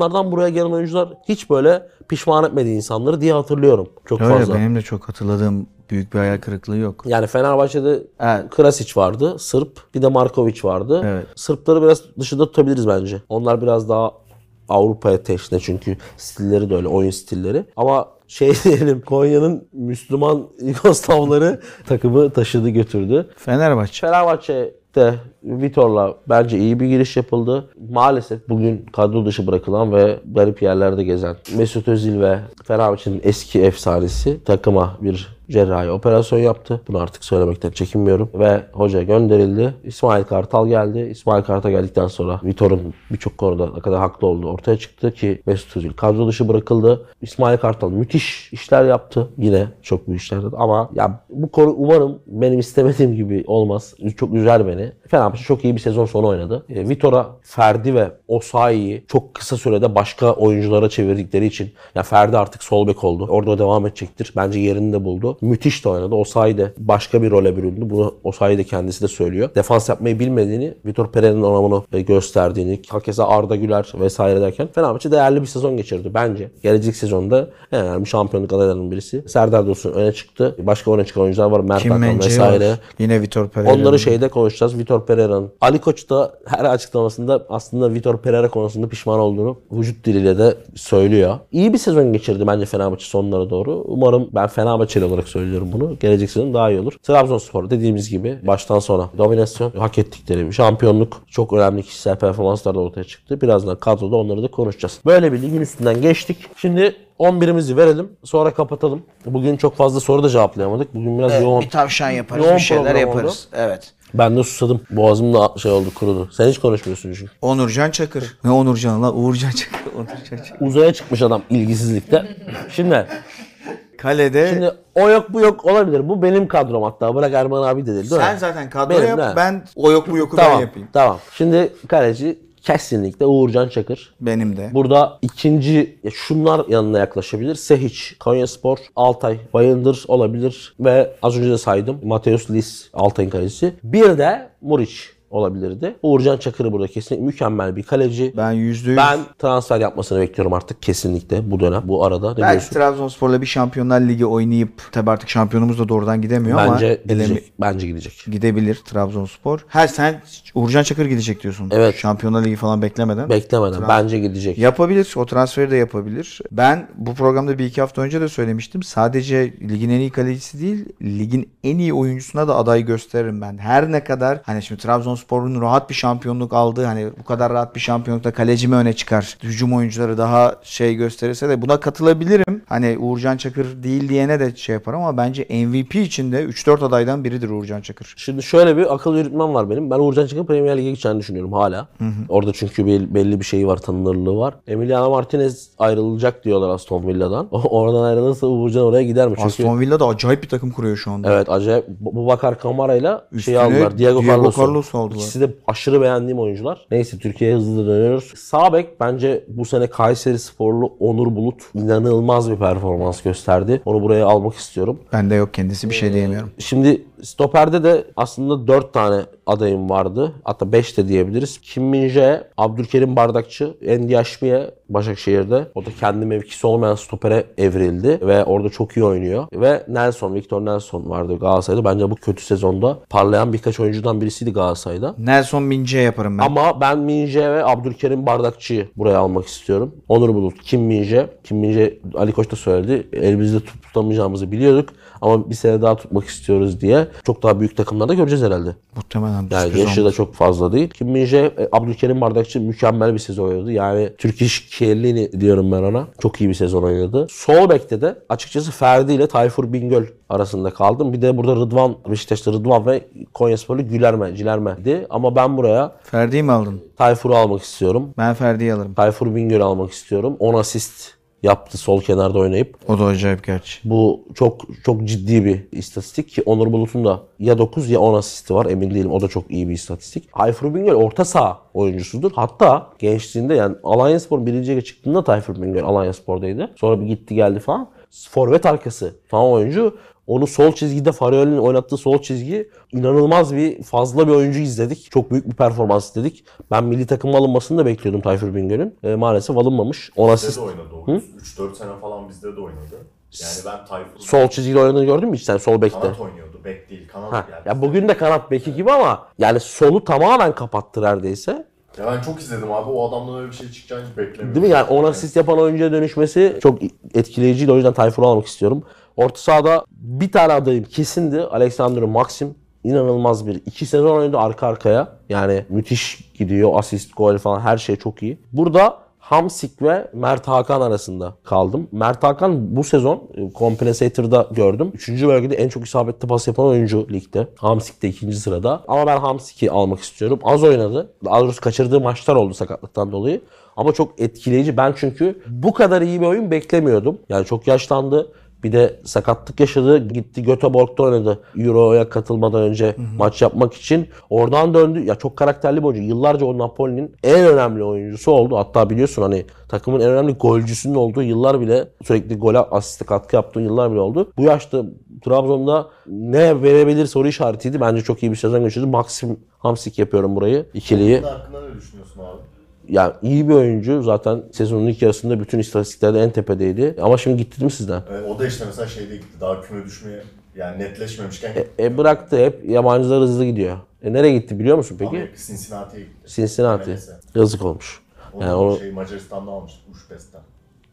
Balkanlardan buraya gelen oyuncular hiç böyle pişman etmedi insanları diye hatırlıyorum. Çok Öyle fazla. benim de çok hatırladığım büyük bir hayal kırıklığı yok. Yani Fenerbahçe'de Evet. Krasic vardı, Sırp, bir de Markovic vardı. Evet. Sırpları biraz dışında tutabiliriz bence. Onlar biraz daha Avrupa'ya teşne çünkü stilleri de öyle, oyun stilleri. Ama şey diyelim Konya'nın Müslüman Yugoslavları takımı taşıdı götürdü. Fenerbahçe. Fenerbahçe'de Vitor'la bence iyi bir giriş yapıldı. Maalesef bugün kadro dışı bırakılan ve garip yerlerde gezen Mesut Özil ve Fenerbahçe'nin eski efsanesi takıma bir cerrahi operasyon yaptı. Bunu artık söylemekten çekinmiyorum. Ve hoca gönderildi. İsmail Kartal geldi. İsmail Kartal geldikten sonra Vitor'un birçok konuda ne kadar haklı olduğu ortaya çıktı ki Mesut Özil kadro dışı bırakıldı. İsmail Kartal müthiş işler yaptı. Yine çok büyük işler yaptı. Ama ya bu konu umarım benim istemediğim gibi olmaz. Çok üzer beni. Fenerbahçe çok iyi bir sezon sonu oynadı. E, Vitor'a Ferdi ve Osayi'yi çok kısa sürede başka oyunculara çevirdikleri için ya Ferdi artık sol bek oldu. Orada devam edecektir. Bence yerini de buldu. Müthiş de oynadı. Osayi de başka bir role büründü. Bunu Osayi de kendisi de söylüyor. Defans yapmayı bilmediğini, Vitor Pereira'nın ona bunu e, gösterdiğini, hakeza Arda Güler vesaire derken Fenerbahçe değerli bir sezon geçirdi bence. Gelecek sezonda en önemli şampiyonluk adaylarının birisi. Serdar Dursun öne çıktı. Başka öne çıkan oyuncular var. Mert Hakan vesaire. var. Yine Vitor Pereira. Onları şeyde konuşacağız. Vitor Pereira'nın. Ali Koç da her açıklamasında aslında Vitor Pereira konusunda pişman olduğunu vücut diliyle de söylüyor. İyi bir sezon geçirdi bence Fenerbahçe sonlara doğru. Umarım ben Fenerbahçeli olarak söylüyorum bunu. Gelecek sezon daha iyi olur. Trabzonspor dediğimiz gibi baştan sona dominasyon hak ettikleri şampiyonluk çok önemli kişisel performanslar da ortaya çıktı. Birazdan kadroda onları da konuşacağız. Böyle bir ligin üstünden geçtik. Şimdi 11'imizi verelim. Sonra kapatalım. Bugün çok fazla soru da cevaplayamadık. Bugün biraz yoğun. Bir tavşan yaparız, Yoğun bir şeyler yaparız. Evet. Ben de susadım. Boğazım da şey oldu kurudu. Sen hiç konuşmuyorsun çünkü. Onurcan Çakır. Ne Onurcan lan? Uğurcan Çakır. Onurcan Çakır. Uzaya çıkmış adam ilgisizlikte. Şimdi Kalede şimdi o yok bu yok olabilir. Bu benim kadrom hatta. Bırak Erman abi de değil, değil sen mi? zaten kadro Benim, yap. Ben o yok bu yoku Tamam. ben yapayım. Tamam. Şimdi kaleci kesinlikle Uğurcan Çakır. Benim de. Burada ikinci ya şunlar yanına yaklaşabilir. Sehiç, Konyaspor, Altay, Bayındır olabilir ve az önce de saydım Mateus Lis Altay'ın kalecisi. Bir de Muriç olabilirdi. Uğurcan Çakır'ı burada kesinlikle mükemmel bir kaleci. Ben yüzde yüz. Ben transfer yapmasını bekliyorum artık kesinlikle bu dönem, bu arada. Ne Belki diyorsun? Trabzonspor'la bir Şampiyonlar Ligi oynayıp tabi artık şampiyonumuz da doğrudan gidemiyor ama Bence elemi- gidecek. Bence gidecek. gidebilir Trabzonspor. Ha sen Uğurcan Çakır gidecek diyorsun. Evet. Şampiyonlar Ligi falan beklemeden. Beklemeden. Bence gidecek. Yapabilir. O transferi de yapabilir. Ben bu programda bir iki hafta önce de söylemiştim. Sadece ligin en iyi kalecisi değil, ligin en iyi oyuncusuna da aday gösteririm ben. Her ne kadar hani şimdi Trabzonspor'un rahat bir şampiyonluk aldığı hani bu kadar rahat bir şampiyonlukta kaleci mi öne çıkar? Hücum oyuncuları daha şey gösterirse de buna katılabilirim. Hani Uğurcan Çakır değil diyene de şey yapar ama bence MVP için de 3-4 adaydan biridir Uğurcan Çakır. Şimdi şöyle bir akıl yürütmem var benim. Ben Uğurcan Çakır'ın Premier Lig'e gideceğini düşünüyorum hala. Orada çünkü bir, belli bir şeyi var, tanınırlığı var. Emiliano Martinez ayrılacak diyorlar Aston Villa'dan. Oradan ayrılırsa Uğurcan oraya gider mi? Çünkü Aston Villa da acayip bir takım kuruyor şu anda. Evet acayip. Bu Bakar Kamara ile şey aldılar. Diego, Diego Carlos'u. Carlos'u aldılar. İkisi de aşırı beğendiğim oyuncular. Neyse Türkiye'ye hızlı dönüyoruz. Sağ bek bence bu sene Kayseri Sporlu Onur Bulut inanılmaz bir performans gösterdi. Onu buraya almak istiyorum. Bende yok kendisi bir şey diyemiyorum. Şimdi stoperde de aslında 4 tane adayım vardı. Hatta 5 de diyebiliriz. Kim Min-jae, Abdülkerim Bardakçı, Endiaşmiye Başakşehir'de. O da kendi mevkisi olmayan stopere evrildi ve orada çok iyi oynuyor. Ve Nelson, Victor Nelson vardı Galatasaray'da. Bence bu kötü sezonda parlayan birkaç oyuncudan birisiydi Galatasaray'da. Nelson Mince yaparım ben. Ama ben Minje ve Abdülkerim Bardakçı'yı buraya almak istiyorum. Onur Bulut, Kim Minje. Kim Minje Ali Koç da söyledi. Elimizde tutamayacağımızı biliyorduk. Ama bir sene daha tutmak istiyoruz diye. Çok daha büyük takımlarda göreceğiz herhalde. Muhtemelen. Yani yaşı da çok fazla değil. Kim Minje, e, Abdülkerim Bardakçı mükemmel bir sezon oynadı. Yani Türk İş Kielini diyorum ben ona. Çok iyi bir sezon oynadı. Sol bekte de açıkçası Ferdi ile Tayfur Bingöl arasında kaldım. Bir de burada Rıdvan, Beşiktaş'ta Rıdvan ve Konyasporlu Gülerme, Cilerme'di. Ama ben buraya Ferdi'yi mi aldın? Tayfur'u almak istiyorum. Ben Ferdi'yi alırım. Tayfur Bingöl'ü almak istiyorum. 10 asist yaptı sol kenarda oynayıp. O da acayip gerçi. Bu çok çok ciddi bir istatistik ki Onur Bulut'un da ya 9 ya 10 asisti var emin değilim. O da çok iyi bir istatistik. Tayfur Bingöl orta saha oyuncusudur. Hatta gençliğinde yani Alanyaspor birinci lige çıktığında Tayfur Bingöl Alanyaspor'daydı. Sonra bir gitti geldi falan. Forvet arkası falan oyuncu. Onu sol çizgide Farioli'nin oynattığı sol çizgi inanılmaz bir fazla bir oyuncu izledik. Çok büyük bir performans izledik. Ben milli takıma alınmasını da bekliyordum Tayfur Bingöl'ün. E, maalesef alınmamış. 10 Bizde asist. de oynadı o. 3-4 sene falan bizde de oynadı. Yani ben Tayfur'u Sol çizgide oynadığını gördün mü hiç sen sol bekte? kanat oynuyordu. Bek değil kanat Ha, yani. ya bugün de kanat beki gibi ama yani solu tamamen kapattı neredeyse. Ya ben çok izledim abi. O adamdan öyle bir şey çıkacağını hiç beklemiyordum. Değil mi? Yani 10 asist yapan oyuncuya dönüşmesi çok etkileyiciydi. O yüzden Tayfur'u almak istiyorum. Orta sahada bir tane adayım kesindi. Alexander Maxim. İnanılmaz bir. iki sezon oynadı arka arkaya. Yani müthiş gidiyor. Asist, gol falan her şey çok iyi. Burada Hamsik ve Mert Hakan arasında kaldım. Mert Hakan bu sezon e, Compensator'da gördüm. Üçüncü bölgede en çok isabetli pas yapan oyuncu ligde. Hamsik de ikinci sırada. Ama ben Hamsik'i almak istiyorum. Az oynadı. Daha doğrusu kaçırdığı maçlar oldu sakatlıktan dolayı. Ama çok etkileyici. Ben çünkü bu kadar iyi bir oyun beklemiyordum. Yani çok yaşlandı. Bir de sakatlık yaşadı. Gitti Göteborg'da oynadı. Euro'ya katılmadan önce maç yapmak için. Oradan döndü. Ya çok karakterli bir oyuncu. Yıllarca o Napoli'nin en önemli oyuncusu oldu. Hatta biliyorsun hani takımın en önemli golcüsünün olduğu yıllar bile sürekli gole asiste katkı yaptığı yıllar bile oldu. Bu yaşta Trabzon'da ne verebilir soru işaretiydi. Bence çok iyi bir sezon geçirdi. Maxim Hamsik yapıyorum burayı. ikiliyi. Hakkında ne düşünüyorsun abi? Ya iyi bir oyuncu. Zaten sezonun ilk yarısında bütün istatistiklerde en tepedeydi. Ama şimdi gitti değil mi sizden? E, o da işte mesela şeyde gitti. Daha küme düşmeye yani netleşmemişken gitti. E bıraktı hep. Yabancılar hızlı gidiyor. E nereye gitti biliyor musun peki? Amerika Cincinnati'ye gitti. Cincinnati. MLS. Yazık olmuş. O Yani onu şey Macaristan'da almıştı. Uşbest'ten.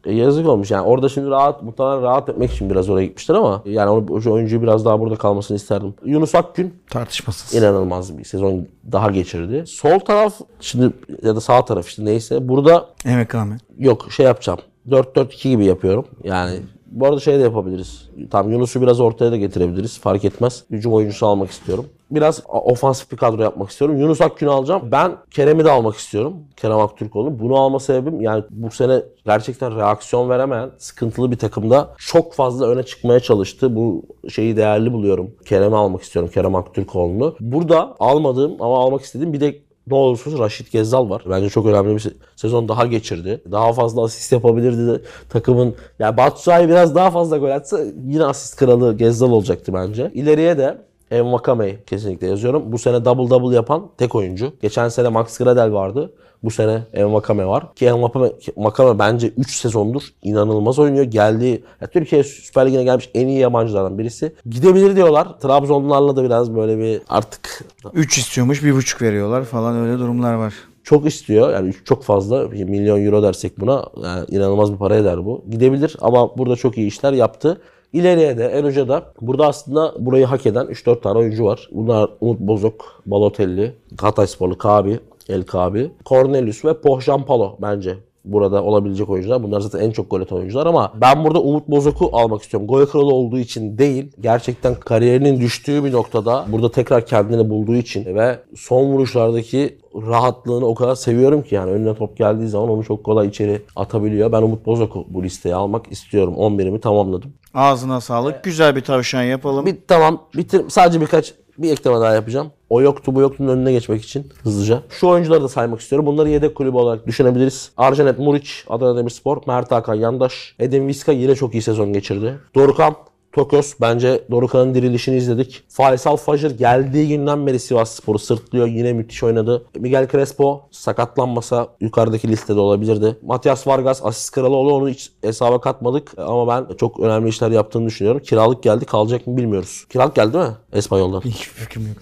E, yazık olmuş. Yani orada şimdi rahat, muhtemelen rahat etmek için biraz oraya gitmişler ama yani o oyuncuyu biraz daha burada kalmasını isterdim. Yunus Akgün Tartışmasız. inanılmaz bir sezon daha geçirdi. Sol taraf şimdi ya da sağ taraf işte neyse burada MKM. yok şey yapacağım. 4-4-2 gibi yapıyorum. Yani bu arada şey de yapabiliriz. Tam Yunus'u biraz ortaya da getirebiliriz. Fark etmez. Hücum oyuncusu almak istiyorum. Biraz ofansif bir kadro yapmak istiyorum. Yunus Akgün'ü alacağım. Ben Kerem'i de almak istiyorum. Kerem Aktürkoğlu. Bunu alma sebebim yani bu sene gerçekten reaksiyon veremeyen sıkıntılı bir takımda çok fazla öne çıkmaya çalıştı. Bu şeyi değerli buluyorum. Kerem'i almak istiyorum. Kerem Aktürkoğlu'nu. Burada almadığım ama almak istediğim bir de ne olursa olsun Raşit Gezzal var. Bence çok önemli bir se- sezon daha geçirdi. Daha fazla asist yapabilirdi de takımın. Yani Batshuayi biraz daha fazla gol atsa yine asist kralı Gezzal olacaktı bence. İleriye de Envakame'yi kesinlikle yazıyorum. Bu sene double double yapan tek oyuncu. Geçen sene Max Gradel vardı. Bu sene Envakame var. Ki Envakame Vakame bence 3 sezondur inanılmaz oynuyor. Geldiği ya Türkiye Süper Ligi'ne gelmiş en iyi yabancılardan birisi. Gidebilir diyorlar. Trabzonlularla da biraz böyle bir artık 3 istiyormuş 1,5 veriyorlar falan öyle durumlar var. çok istiyor. Yani çok fazla. Milyon euro dersek buna yani inanılmaz bir para eder bu. Gidebilir ama burada çok iyi işler yaptı. İleriye de en hoca da burada aslında burayı hak eden 3-4 tane oyuncu var. Bunlar Umut Bozok, Balotelli, Hataysporlu Kabi, El Kabi, Cornelius ve Pohjan Palo bence burada olabilecek oyuncular. Bunlar zaten en çok gol atan oyuncular ama ben burada Umut Bozok'u almak istiyorum. Gol kralı olduğu için değil. Gerçekten kariyerinin düştüğü bir noktada burada tekrar kendini bulduğu için ve son vuruşlardaki rahatlığını o kadar seviyorum ki yani önüne top geldiği zaman onu çok kolay içeri atabiliyor. Ben Umut Bozok'u bu listeye almak istiyorum. 11'imi tamamladım. Ağzına sağlık. Güzel bir tavşan yapalım. Bir tamam bitir sadece birkaç bir ekleme daha yapacağım. O yoktu bu yoktunun önüne geçmek için hızlıca. Şu oyuncuları da saymak istiyorum. Bunları yedek kulübü olarak düşünebiliriz. Arjanet Muriç, Adana Demirspor, Mert Hakan Yandaş, Edin Viska yine çok iyi sezon geçirdi. Dorukan, Tokyos bence Dorukan'ın dirilişini izledik. Faysal Fajr geldiği günden beri Sivas Spor'u sırtlıyor. Yine müthiş oynadı. Miguel Crespo sakatlanmasa yukarıdaki listede olabilirdi. Matias Vargas asist kralı oldu onu hiç hesaba katmadık. Ama ben çok önemli işler yaptığını düşünüyorum. Kiralık geldi kalacak mı bilmiyoruz. Kiralık geldi mi Espanyol'dan? Hiçbir fikrim yok.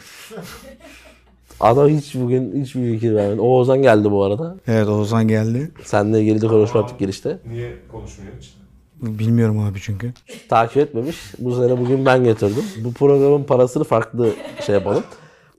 Adam hiç bugün hiçbir fikir vermedi. Oğuzhan geldi bu arada. Evet Oğuzhan geldi. Seninle ilgili de konuşma yaptık girişte. Niye konuşmuyor hiç? Bilmiyorum abi çünkü. takip etmemiş. Bu sene bugün ben getirdim. Bu programın parasını farklı şey yapalım.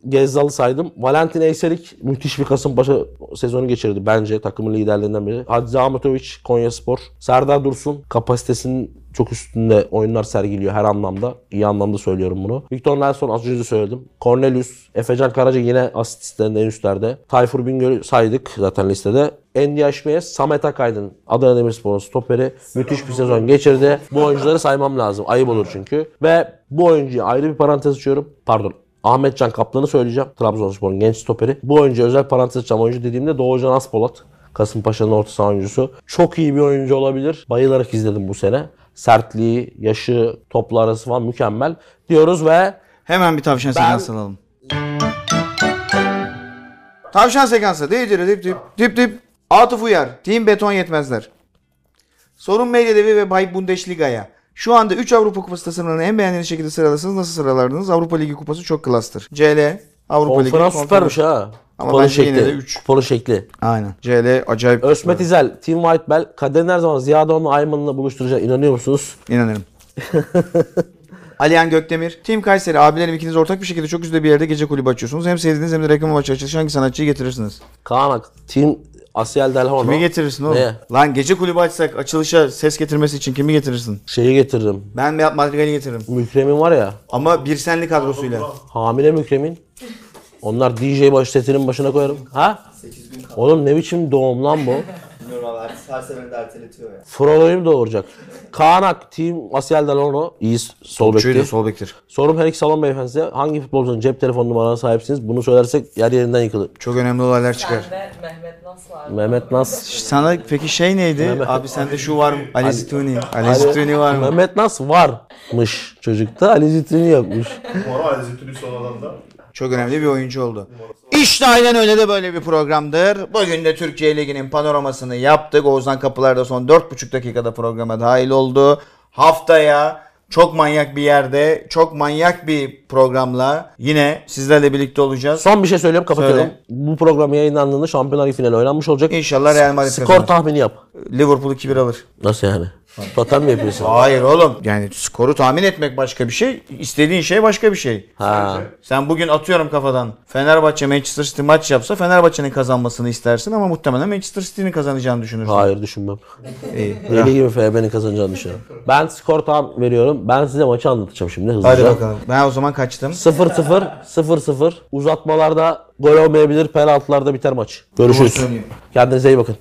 Gezzal'ı saydım. Valentin Eyserik müthiş bir Kasımpaşa sezonu geçirdi bence takımın liderlerinden biri. Hadzi Ahmetoviç Konya Spor. Serdar Dursun kapasitesinin çok üstünde oyunlar sergiliyor her anlamda. İyi anlamda söylüyorum bunu. Victor Nelson az önce söyledim. Cornelius, Efecan Karaca yine asist listelerinde en üstlerde. Tayfur Bingöl'ü saydık zaten listede. Endi Aşmeyes, Samet Akaydın, Adana Demirspor'un stoperi. Müthiş bir sezon geçirdi. Bu oyuncuları saymam lazım. Ayıp olur çünkü. Ve bu oyuncuya ayrı bir parantez açıyorum. Pardon. Ahmetcan Kaplan'ı söyleyeceğim. Trabzonspor'un genç stoperi. Bu oyuncu özel parantez açacağım oyuncu dediğimde Doğucan Aspolat. Kasımpaşa'nın orta saha oyuncusu. Çok iyi bir oyuncu olabilir. Bayılarak izledim bu sene. Sertliği, yaşı, toplu arası falan mükemmel diyoruz ve Hemen bir tavşan sekansı alalım. Tavşan sekansı. Değdiri dip dip dip dip. Atıf Uyar. Team Beton Yetmezler. Sorun Medya Devi ve Bay Bundesliga'ya. Şu anda 3 Avrupa Kupası tasarımlarını en beğendiğiniz şekilde sıralasınız. Nasıl sıralardınız? Avrupa Ligi Kupası çok klastır. CL, Avrupa Ligi. konferans süpermiş ha. Ama Kupanın bence yine şekli. de üç. Kupanın şekli. Aynen. CL acayip. Ösmet İzel, Team White Bell. Kaderin her zaman Ziyadon'la Ayman'la buluşturacağına inanıyor musunuz? İnanırım. Alihan Gökdemir. Team Kayseri. Abilerim ikiniz ortak bir şekilde çok güzel bir yerde gece kulübü açıyorsunuz. Hem sevdiğiniz hem de reklam amaçlı açılış hangi sanatçıyı getirirsiniz? Kaan Ak, Team Asiel Delhono. Kimi getirirsin oğlum? Neye? Lan gece kulübü açsak açılışa ses getirmesi için kimi getirirsin? Şeyi getiririm. Ben Beat Madrigal'i getiririm. Mükremin var ya. Ama bir senli kadrosuyla. Hamile Mükremin. Onlar DJ baş setinin başına koyarım. Ha? Oğlum ne biçim doğum lan bu? Abi. Her seferinde erteletiyor ya. Frolo'yu doğuracak. Kaan Ak, Team Asiel Delano, iyi sol bekti. sol bektir. Sorum her iki salon beyefendi. Hangi futbolcunun cep telefon numarasına sahipsiniz? Bunu söylersek yer yerinden yıkılır. Çok önemli olaylar çıkar. Sende Mehmet nasıl var? Mehmet Nas. Sana peki şey neydi? Mehmet- Abi sende şu var mı? Ali Zituni. Ali Zituni var mı? Mehmet Nas varmış çocukta. Ali Zitrini yokmuş. Moral Zitülü sonradan da. Çok önemli bir oyuncu oldu. İşte aynen öyle de böyle bir programdır. Bugün de Türkiye Ligi'nin panoramasını yaptık. Oğuzhan Kapılar da son 4,5 dakikada programa dahil oldu. Haftaya çok manyak bir yerde, çok manyak bir programla yine sizlerle birlikte olacağız. Son bir şey söyleyeyim kapatıyorum. Söyle. Bu program yayınlandığında Şampiyonlar Ligi finali oynanmış olacak. İnşallah Real Madrid Skor kazanır. tahmini yap. Liverpool 2-1 alır. Nasıl yani? Totem mi yapıyorsun? Hayır oğlum. Yani skoru tahmin etmek başka bir şey. istediğin şey başka bir şey. Ha. Sen bugün atıyorum kafadan Fenerbahçe Manchester City maç yapsa Fenerbahçe'nin kazanmasını istersin ama muhtemelen Manchester City'nin kazanacağını düşünürsün. Hayır düşünmem. İyi. Deli gibi FB'nin kazanacağını düşünüyorum. Ben skor tahmin veriyorum. Ben size maçı anlatacağım şimdi hızlıca. Hadi bakalım. Ben o zaman kaçtım. 0-0, 0-0. Uzatmalarda gol olmayabilir, penaltılarda biter maç. Görüşürüz. Kendinize iyi bakın.